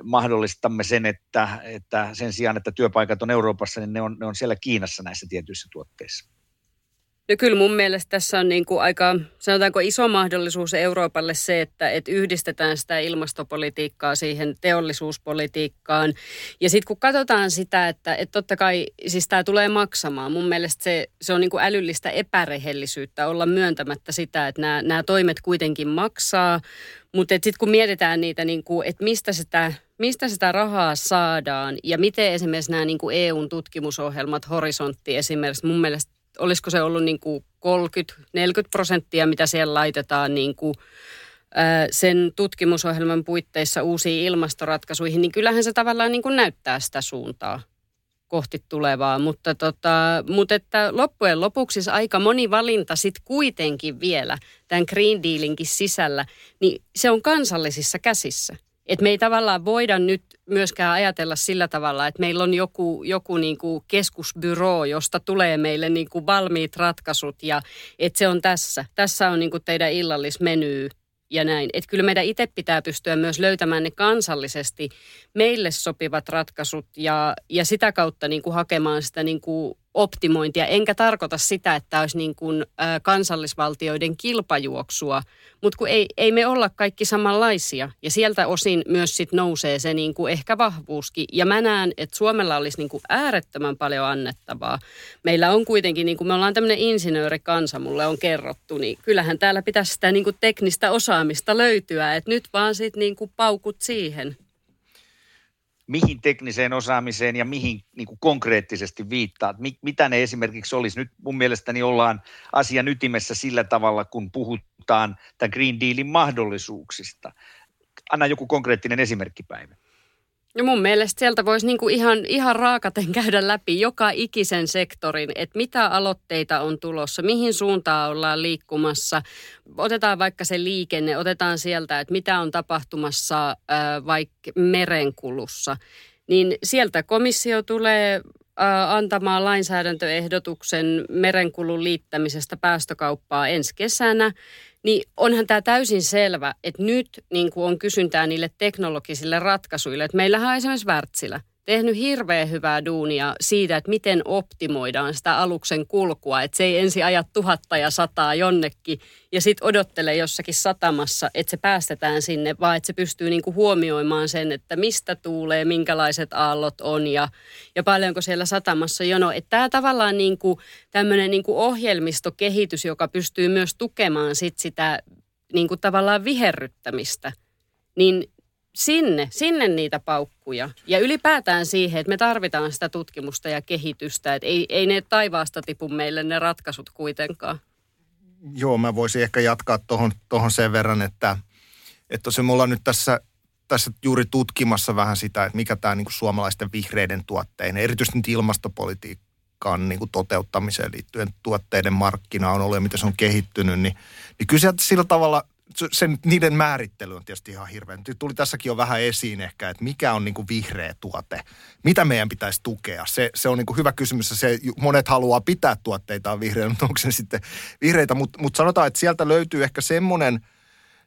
mahdollistamme sen, että, että sen sijaan, että työpaikat on Euroopassa, niin ne on, ne on siellä Kiinassa näissä tietyissä tuotteissa. No kyllä mun mielestä tässä on niin kuin aika, sanotaanko iso mahdollisuus Euroopalle se, että, että yhdistetään sitä ilmastopolitiikkaa siihen teollisuuspolitiikkaan. Ja sitten kun katsotaan sitä, että, että totta kai siis tämä tulee maksamaan. Mun mielestä se, se on niin kuin älyllistä epärehellisyyttä olla myöntämättä sitä, että nämä, nämä toimet kuitenkin maksaa. Mutta sitten kun mietitään niitä, niin kuin, että mistä sitä, mistä sitä rahaa saadaan ja miten esimerkiksi nämä niin kuin EUn tutkimusohjelmat, horisontti esimerkiksi, mun mielestä olisiko se ollut niin kuin 30-40 prosenttia, mitä siellä laitetaan niin kuin, sen tutkimusohjelman puitteissa uusiin ilmastoratkaisuihin, niin kyllähän se tavallaan niin kuin näyttää sitä suuntaa kohti tulevaa. Mutta, tota, mutta että loppujen lopuksi aika moni valinta sitten kuitenkin vielä tämän Green Dealinkin sisällä, niin se on kansallisissa käsissä. Et me ei tavallaan voida nyt myöskään ajatella sillä tavalla, että meillä on joku, joku niin kuin keskusbyro, josta tulee meille niin kuin valmiit ratkaisut ja että se on tässä. Tässä on niin kuin teidän illallismeny ja näin. Että kyllä meidän itse pitää pystyä myös löytämään ne kansallisesti meille sopivat ratkaisut ja, ja sitä kautta niin kuin hakemaan sitä niin kuin optimointia. Enkä tarkoita sitä, että olisi niin kuin, kansallisvaltioiden kilpajuoksua, mutta kun ei, ei me olla kaikki samanlaisia. Ja sieltä osin myös sit nousee se niin kuin ehkä vahvuuskin. Ja mä näen, että Suomella olisi niin kuin äärettömän paljon annettavaa. Meillä on kuitenkin, niin kuin me ollaan tämmöinen insinöörikansa, mulle on kerrottu, niin kyllähän täällä pitäisi sitä niin kuin teknistä osaamista löytyä. Että nyt vaan sitten niin kuin paukut siihen mihin tekniseen osaamiseen ja mihin niin kuin konkreettisesti viittaat? Mitä ne esimerkiksi olisi? Nyt mun mielestäni ollaan asian ytimessä sillä tavalla, kun puhutaan tämän Green Dealin mahdollisuuksista. Anna joku konkreettinen esimerkkipäivä. No mun mielestä sieltä voisi niinku ihan, ihan raakaten [laughs] käydä läpi joka ikisen sektorin, että mitä aloitteita on tulossa, mihin suuntaan ollaan liikkumassa. Otetaan vaikka se liikenne, otetaan sieltä, että mitä on tapahtumassa vaikka merenkulussa. Niin sieltä komissio tulee antamaan lainsäädäntöehdotuksen merenkulun liittämisestä päästökauppaa ensi kesänä niin onhan tämä täysin selvä, että nyt niin kuin on kysyntää niille teknologisille ratkaisuille. Että meillähän on esimerkiksi Wärtsilä. Tehnyt hirveän hyvää duunia siitä, että miten optimoidaan sitä aluksen kulkua. Että se ei ensi aja tuhatta ja sataa jonnekin ja sitten odottele jossakin satamassa, että se päästetään sinne, vaan että se pystyy niinku huomioimaan sen, että mistä tuulee, minkälaiset aallot on ja, ja paljonko siellä satamassa jono. Että tämä tavallaan niinku, tämmöinen niinku ohjelmistokehitys, joka pystyy myös tukemaan sit sitä niinku tavallaan viherryttämistä, niin sinne, sinne niitä paukkuja. Ja ylipäätään siihen, että me tarvitaan sitä tutkimusta ja kehitystä. Että ei, ei ne taivaasta tipu meille ne ratkaisut kuitenkaan. Joo, mä voisin ehkä jatkaa tuohon tohon sen verran, että, että se mulla on nyt tässä, tässä juuri tutkimassa vähän sitä, että mikä tämä niin suomalaisten vihreiden tuotteiden, erityisesti nyt ilmastopolitiikkaan niin kuin toteuttamiseen liittyen tuotteiden markkina on ollut ja miten se on kehittynyt, niin, niin kyllä sillä tavalla sen, niiden määrittely on tietysti ihan hirveän. Tuli tässäkin jo vähän esiin ehkä, että mikä on niin kuin vihreä tuote. Mitä meidän pitäisi tukea? Se, se on niin kuin hyvä kysymys. Se, monet haluaa pitää tuotteitaan vihreänä, mutta onko se sitten vihreitä? Mutta mut sanotaan, että sieltä löytyy ehkä semmoinen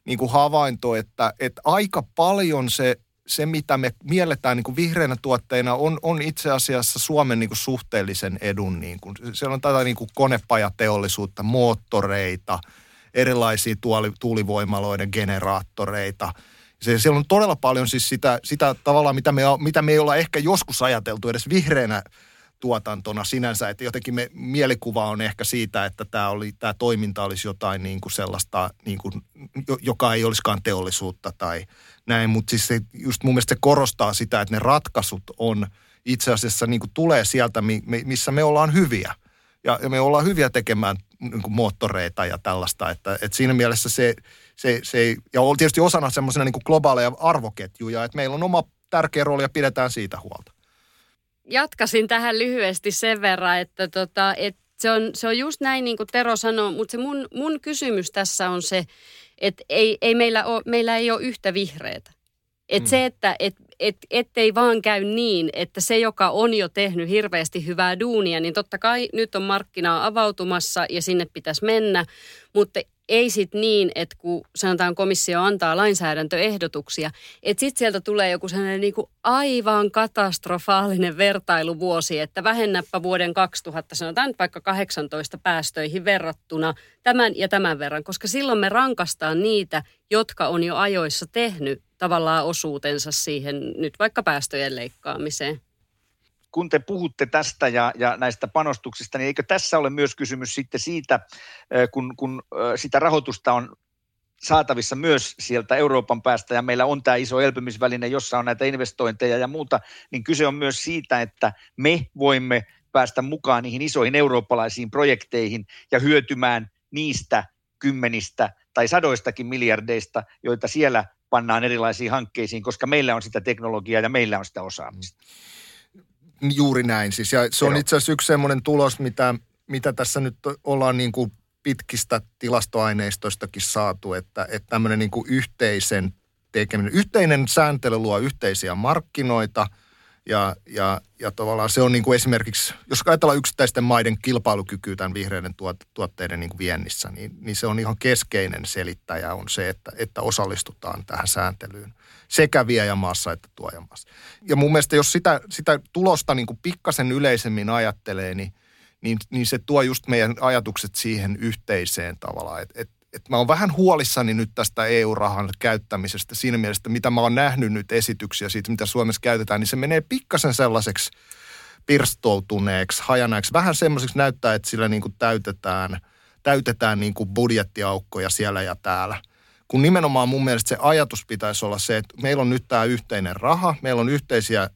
niin kuin havainto, että, että aika paljon se, se, mitä me mielletään niin kuin vihreänä tuotteina, on, on itse asiassa Suomen niin kuin suhteellisen edun. Niin kuin, siellä on tätä niin kuin konepajateollisuutta, moottoreita – erilaisia tuoli, tuulivoimaloiden generaattoreita. Se, siellä on todella paljon siis sitä, sitä tavallaan, mitä me, mitä me ei olla ehkä joskus ajateltu edes vihreänä tuotantona sinänsä, että jotenkin me, mielikuva on ehkä siitä, että tämä, oli, tämä toiminta olisi jotain niin kuin sellaista, niin kuin, joka ei olisikaan teollisuutta tai näin, mutta siis se, just mun mielestä se korostaa sitä, että ne ratkaisut on itse asiassa niin kuin tulee sieltä, missä me ollaan hyviä. Ja, ja me ollaan hyviä tekemään niin kuin moottoreita ja tällaista. Että, että siinä mielessä se, se, se ei, ja on tietysti osana semmoisena niin globaaleja arvoketjuja, että meillä on oma tärkeä rooli ja pidetään siitä huolta. Jatkasin tähän lyhyesti sen verran, että, tota, että se, on, se on just näin niin kuin Tero sanoi, mutta se mun, mun kysymys tässä on se, että ei, ei meillä, ole, meillä ei ole yhtä vihreätä. Et mm. se, että et, et, ettei vaan käy niin, että se, joka on jo tehnyt hirveästi hyvää duunia, niin totta kai nyt on markkinaa avautumassa ja sinne pitäisi mennä, mutta ei sit niin, että kun sanotaan komissio antaa lainsäädäntöehdotuksia, että sitten sieltä tulee joku sellainen niin kuin aivan katastrofaalinen vertailuvuosi, että vähennäpä vuoden 2000, sanotaan vaikka 18 päästöihin verrattuna tämän ja tämän verran, koska silloin me rankastaan niitä, jotka on jo ajoissa tehnyt tavallaan osuutensa siihen nyt vaikka päästöjen leikkaamiseen kun te puhutte tästä ja, ja näistä panostuksista, niin eikö tässä ole myös kysymys sitten siitä, kun, kun sitä rahoitusta on saatavissa myös sieltä Euroopan päästä ja meillä on tämä iso elpymisväline, jossa on näitä investointeja ja muuta, niin kyse on myös siitä, että me voimme päästä mukaan niihin isoihin eurooppalaisiin projekteihin ja hyötymään niistä kymmenistä tai sadoistakin miljardeista, joita siellä pannaan erilaisiin hankkeisiin, koska meillä on sitä teknologiaa ja meillä on sitä osaamista. Juuri näin siis. Ja se on itse asiassa yksi semmoinen tulos, mitä, mitä tässä nyt ollaan niin kuin pitkistä tilastoaineistoistakin saatu, että, että tämmöinen niin kuin yhteisen tekeminen, yhteinen sääntely luo yhteisiä markkinoita – ja, ja, ja tavallaan se on niin kuin esimerkiksi, jos ajatellaan yksittäisten maiden kilpailukykyä tämän vihreiden tuot, tuotteiden niin kuin viennissä, niin, niin se on ihan keskeinen selittäjä on se, että, että osallistutaan tähän sääntelyyn sekä viejämaassa että tuojamaassa. Ja mun mielestä jos sitä, sitä tulosta niin kuin pikkasen yleisemmin ajattelee, niin, niin, niin se tuo just meidän ajatukset siihen yhteiseen tavallaan, että, että että mä oon vähän huolissani nyt tästä EU-rahan käyttämisestä siinä mielessä, mitä mä oon nähnyt nyt esityksiä siitä, mitä Suomessa käytetään, niin se menee pikkasen sellaiseksi pirstoutuneeksi, hajanaiksi. Vähän semmoiseksi näyttää, että sillä niin kuin täytetään, täytetään niin kuin budjettiaukkoja siellä ja täällä. Kun nimenomaan mun mielestä se ajatus pitäisi olla se, että meillä on nyt tämä yhteinen raha, meillä on yhteisiä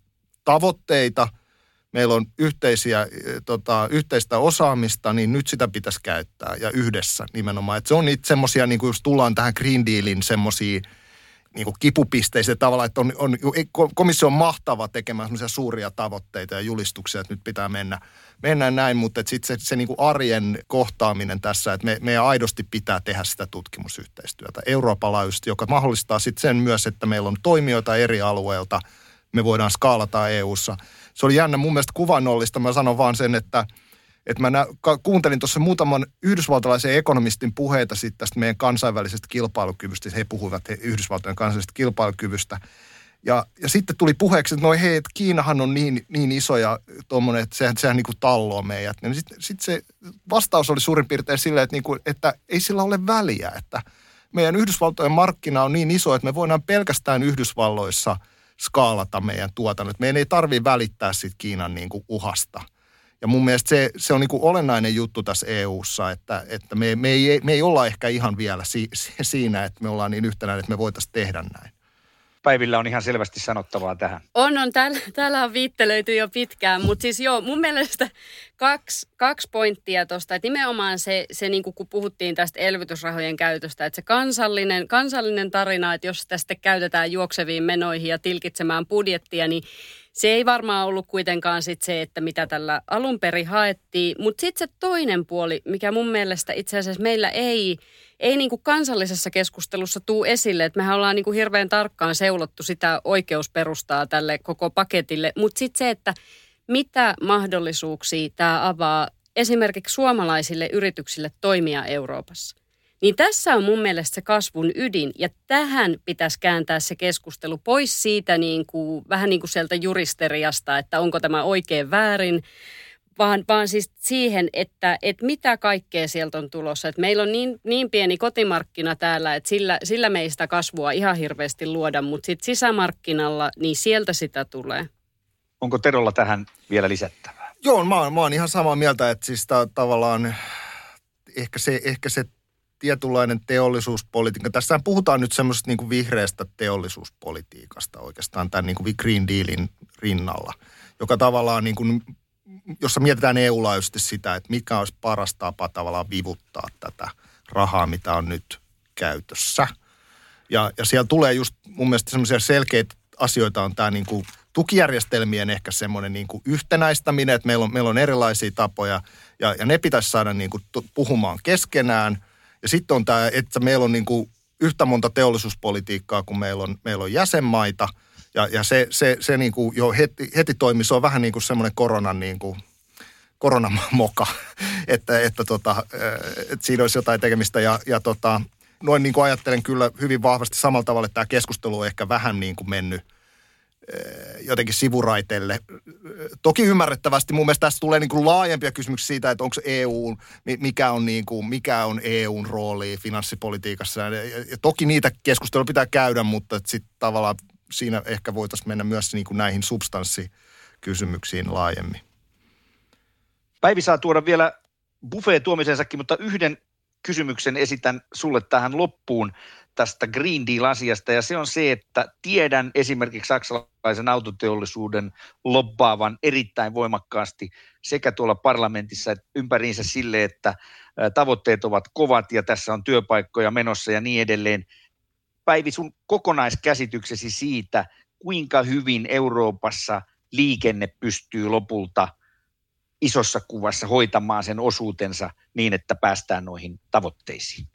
tavoitteita – meillä on yhteisiä, eh, tota, yhteistä osaamista, niin nyt sitä pitäisi käyttää ja yhdessä nimenomaan. Et se on niitä semmoisia, niin kuin jos tullaan tähän Green Dealin semmoisia niin kipupisteisiä tavalla, että on, on, komissio on mahtava tekemään semmoisia suuria tavoitteita ja julistuksia, että nyt pitää mennä, mennä näin, mutta sitten se, se niin kuin arjen kohtaaminen tässä, että me, meidän aidosti pitää tehdä sitä tutkimusyhteistyötä Euroopan joka mahdollistaa sitten sen myös, että meillä on toimijoita eri alueilta, me voidaan skaalata EU-ssa – se oli jännä mun mielestä kuvannollista. Mä sanon vaan sen, että, että mä nä, kuuntelin tuossa muutaman yhdysvaltalaisen ekonomistin puheita sitten tästä meidän kansainvälisestä kilpailukyvystä. He puhuivat Yhdysvaltojen kansallisesta kilpailukyvystä. Ja, ja sitten tuli puheeksi, että no hei, että Kiinahan on niin, niin iso ja tuommoinen, että sehän, sehän niin kuin talloo meidät. Niin sitten sit se vastaus oli suurin piirtein silleen, että, niin kuin, että ei sillä ole väliä, että meidän Yhdysvaltojen markkina on niin iso, että me voidaan pelkästään Yhdysvalloissa skaalata meidän tuotannot. Meidän ei tarvitse välittää siitä Kiinan niin kuin uhasta. Ja mun mielestä se, se on niin kuin olennainen juttu tässä EU:ssa, että, että me, me, ei, me ei olla ehkä ihan vielä si, siinä, että me ollaan niin yhtenäinen, että me voitaisiin tehdä näin. Päivillä on ihan selvästi sanottavaa tähän. On, on. Täällä, täällä on viittelöity jo pitkään, mutta siis joo, mun mielestä kaksi, kaksi pointtia tuosta. Nimenomaan se, se niin kun puhuttiin tästä elvytysrahojen käytöstä, että se kansallinen, kansallinen tarina, että jos tästä käytetään juokseviin menoihin ja tilkitsemään budjettia, niin se ei varmaan ollut kuitenkaan sit se, että mitä tällä alun perin haettiin. Mutta sitten se toinen puoli, mikä mun mielestä itse asiassa meillä ei, ei niinku kansallisessa keskustelussa tuu esille, että mehän ollaan niinku hirveän tarkkaan seulottu sitä oikeusperustaa tälle koko paketille. Mutta sitten se, että mitä mahdollisuuksia tämä avaa esimerkiksi suomalaisille yrityksille toimia Euroopassa. Niin tässä on mun mielestä se kasvun ydin ja tähän pitäisi kääntää se keskustelu pois siitä niin kuin, vähän niin kuin sieltä juristeriasta, että onko tämä oikein väärin, vaan, vaan siis siihen, että, että mitä kaikkea sieltä on tulossa. Että meillä on niin, niin pieni kotimarkkina täällä, että sillä, sillä me ei sitä kasvua ihan hirveästi luoda, mutta sitten sisämarkkinalla, niin sieltä sitä tulee. Onko Terolla tähän vielä lisättävää? Joo, mä oon, mä oon ihan samaa mieltä, että siis ta, tavallaan ehkä se, ehkä se tietynlainen teollisuuspolitiikka. Tässä puhutaan nyt semmoisesta niin kuin vihreästä teollisuuspolitiikasta oikeastaan tämän niin kuin Green Dealin rinnalla, joka tavallaan niin kuin, jossa mietitään EU-laajuisesti sitä, että mikä olisi paras tapa tavallaan vivuttaa tätä rahaa, mitä on nyt käytössä. Ja, ja siellä tulee just mun mielestä semmoisia selkeitä asioita on tämä niin kuin tukijärjestelmien ehkä semmoinen niin kuin yhtenäistäminen, että meillä on, meillä on erilaisia tapoja ja, ja ne pitäisi saada niin kuin puhumaan keskenään – ja sitten on tämä, että meillä on niin kuin yhtä monta teollisuuspolitiikkaa kuin meillä on, meillä on jäsenmaita. Ja, ja se, se, se niin kuin jo heti, heti toimii, se on vähän niin kuin semmoinen koronan niin kuin, koronamoka, [laughs] että, että, tota, että siinä olisi jotain tekemistä. Ja, ja tota, noin niin kuin ajattelen kyllä hyvin vahvasti samalla tavalla, että tämä keskustelu on ehkä vähän niin kuin mennyt – Eh, jotenkin sivuraiteille. Toki ymmärrettävästi mun mielestä tässä tulee niin kuin laajempia kysymyksiä siitä, että onko EU, mikä on, niin kuin, mikä on EUn rooli finanssipolitiikassa. Ja toki niitä keskusteluja pitää käydä, mutta sitten tavallaan siinä ehkä voitaisiin mennä myös niin kuin näihin substanssikysymyksiin laajemmin. Päivi saa tuoda vielä buffet tuomisensakin, mutta yhden kysymyksen esitän sulle tähän loppuun tästä Green Deal-asiasta, ja se on se, että tiedän esimerkiksi saksalaisen autoteollisuuden lobbaavan erittäin voimakkaasti sekä tuolla parlamentissa että ympäriinsä sille, että tavoitteet ovat kovat ja tässä on työpaikkoja menossa ja niin edelleen. Päivi, sun kokonaiskäsityksesi siitä, kuinka hyvin Euroopassa liikenne pystyy lopulta isossa kuvassa hoitamaan sen osuutensa niin, että päästään noihin tavoitteisiin?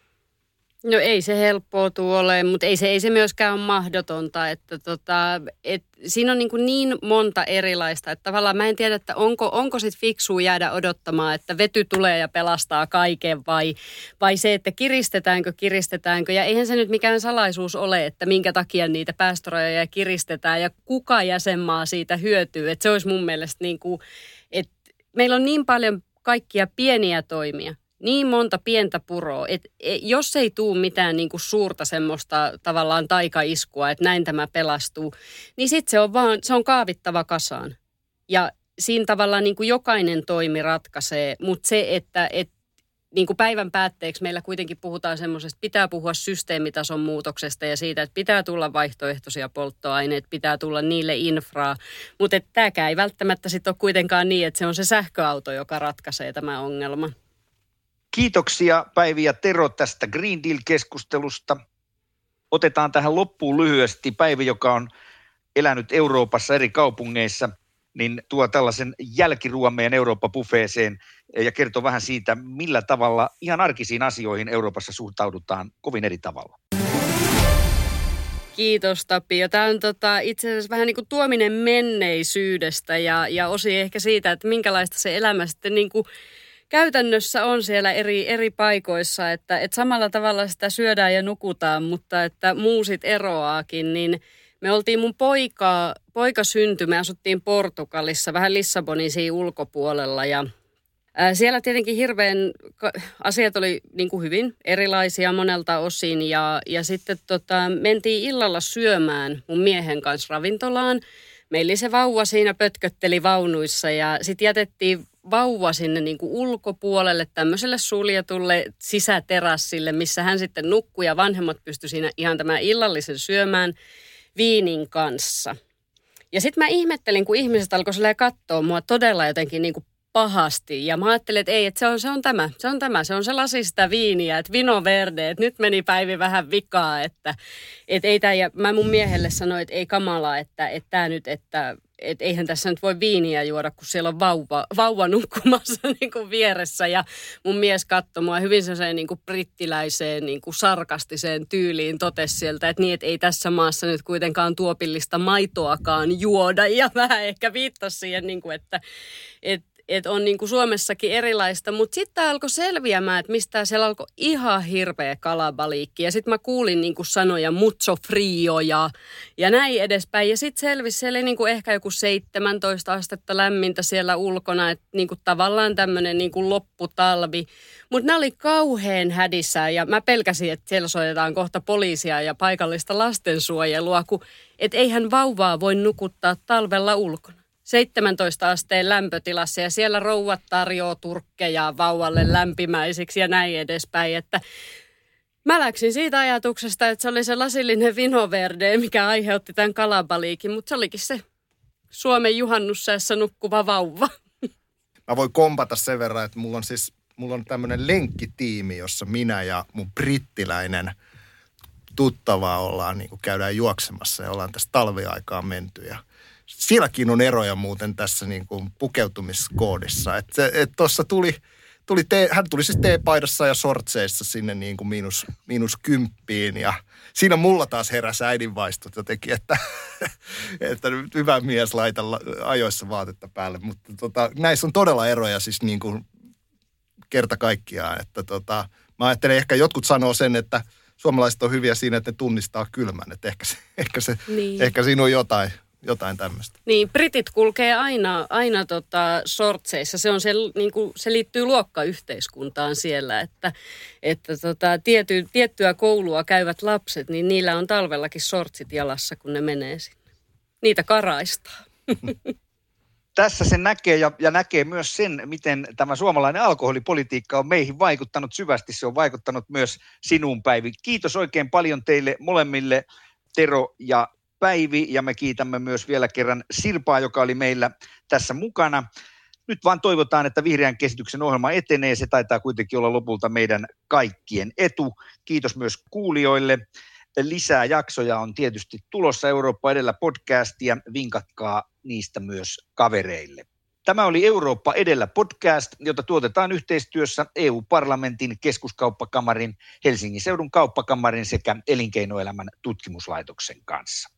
No ei se helppoa ole, mutta ei se, ei se myöskään ole mahdotonta. Että tota, et, siinä on niin, kuin niin monta erilaista, että tavallaan mä en tiedä, että onko, onko sit fiksua jäädä odottamaan, että vety tulee ja pelastaa kaiken vai, vai se, että kiristetäänkö, kiristetäänkö. Ja eihän se nyt mikään salaisuus ole, että minkä takia niitä päästörajoja kiristetään ja kuka jäsenmaa siitä hyötyy. Että se olisi mun mielestä niin kuin, että meillä on niin paljon kaikkia pieniä toimia, niin monta pientä puroa, että e, jos ei tuu mitään niin kuin suurta semmoista tavallaan taikaiskua, että näin tämä pelastuu, niin sitten se on vaan, se on kaavittava kasaan. Ja siinä tavallaan niin kuin jokainen toimi ratkaisee, mutta se, että et, niin kuin päivän päätteeksi meillä kuitenkin puhutaan semmoisesta, pitää puhua systeemitason muutoksesta ja siitä, että pitää tulla vaihtoehtoisia polttoaineita, pitää tulla niille infraa, mutta tämäkään ei välttämättä sitten ole kuitenkaan niin, että se on se sähköauto, joka ratkaisee tämä ongelma. Kiitoksia Päivi ja Tero tästä Green Deal-keskustelusta. Otetaan tähän loppuun lyhyesti Päivi, joka on elänyt Euroopassa eri kaupungeissa, niin tuo tällaisen jälkiruoan meidän Eurooppa-bufeeseen ja kertoo vähän siitä, millä tavalla ihan arkisiin asioihin Euroopassa suhtaudutaan kovin eri tavalla. Kiitos Tapio. Tämä on tota, itse asiassa vähän niin kuin tuominen menneisyydestä ja, ja osi ehkä siitä, että minkälaista se elämä sitten niin kuin käytännössä on siellä eri, eri paikoissa, että, että samalla tavalla sitä syödään ja nukutaan, mutta että muusit eroaakin, niin Me oltiin mun poika, poika syntyi, me asuttiin Portugalissa, vähän Lissabonin siinä ulkopuolella ja siellä tietenkin hirveän, asiat oli niin kuin hyvin erilaisia monelta osin ja, ja sitten tota, mentiin illalla syömään mun miehen kanssa ravintolaan. Meillä se vauva siinä pötkötteli vaunuissa ja sitten jätettiin vauva sinne niin kuin ulkopuolelle tämmöiselle suljetulle sisäterassille, missä hän sitten nukkui ja vanhemmat pystyi siinä ihan tämän illallisen syömään viinin kanssa. Ja sitten mä ihmettelin, kun ihmiset alkoivat katsoa mua todella jotenkin niin kuin pahasti. Ja mä ajattelin, että ei, että se on, se on tämä, se on tämä, se on se lasi sitä viiniä, että vino verde, että nyt meni päivi vähän vikaa, että, että ei tämä, ja mä mun miehelle sanoin, että ei kamala, että, että tämä nyt, että et eihän tässä nyt voi viiniä juoda, kun siellä on vauva, vauva nukkumassa [laughs] niin kuin vieressä. Ja mun mies katsoi mua hyvin sellaiseen niin kuin brittiläiseen niin kuin sarkastiseen tyyliin totesi sieltä, että niin, että ei tässä maassa nyt kuitenkaan tuopillista maitoakaan juoda. Ja [laughs] vähän ehkä viittasi siihen, niin kuin, että, että että on niin kuin Suomessakin erilaista, mutta sitten alkoi selviämään, että mistä siellä alkoi ihan hirveä kalabaliikki. Ja sitten mä kuulin niin kuin sanoja mucho frio ja, ja näin edespäin. Ja sitten selvisi, siellä oli niin kuin ehkä joku 17 astetta lämmintä siellä ulkona, että niin kuin tavallaan tämmöinen niin kuin lopputalvi. Mutta nämä oli kauhean hädissä ja mä pelkäsin, että siellä soitetaan kohta poliisia ja paikallista lastensuojelua, kun et eihän vauvaa voi nukuttaa talvella ulkona. 17 asteen lämpötilassa ja siellä rouvat tarjoaa turkkeja vauvalle lämpimäisiksi ja näin edespäin, että Mä läksin siitä ajatuksesta, että se oli se lasillinen vinoverde, mikä aiheutti tämän kalabaliikin, mutta se olikin se Suomen juhannussäässä nukkuva vauva. Mä voin kompata sen verran, että mulla on siis mulla on tämmöinen lenkkitiimi, jossa minä ja mun brittiläinen tuttava ollaan, niin käydään juoksemassa ja ollaan tässä talviaikaan menty. Ja sielläkin on eroja muuten tässä niin kuin pukeutumiskoodissa. Että et tuossa tuli, tuli te, hän tuli siis T-paidassa ja sortseissa sinne niin kuin miinus, miinus kymppiin ja siinä mulla taas heräsi äidinvaistot jotenkin, että, [laughs] että hyvä mies laita ajoissa vaatetta päälle. Mutta tota, näissä on todella eroja siis niin kuin kerta kaikkiaan, että tota, mä ajattelen ehkä jotkut sanoo sen, että suomalaiset on hyviä siinä, että ne tunnistaa kylmän, että ehkä, se, [laughs] ehkä, se, niin. ehkä siinä on jotain, jotain tämmöistä. Niin, britit kulkee aina, aina tota sortseissa. Se, on se, niin kuin, se liittyy luokkayhteiskuntaan siellä, että, että tota, tiety, tiettyä koulua käyvät lapset, niin niillä on talvellakin sortsit jalassa, kun ne menee sinne. Niitä karaistaa. [laughs] Tässä se näkee ja, ja näkee myös sen, miten tämä suomalainen alkoholipolitiikka on meihin vaikuttanut syvästi. Se on vaikuttanut myös sinun Päivi. Kiitos oikein paljon teille molemmille, Tero ja Päivi ja me kiitämme myös vielä kerran Sirpaa, joka oli meillä tässä mukana. Nyt vaan toivotaan, että vihreän käsityksen ohjelma etenee. Se taitaa kuitenkin olla lopulta meidän kaikkien etu. Kiitos myös kuulijoille. Lisää jaksoja on tietysti tulossa Eurooppa edellä podcastia. Vinkatkaa niistä myös kavereille. Tämä oli Eurooppa edellä podcast, jota tuotetaan yhteistyössä EU-parlamentin keskuskauppakamarin, Helsingin seudun kauppakamarin sekä elinkeinoelämän tutkimuslaitoksen kanssa.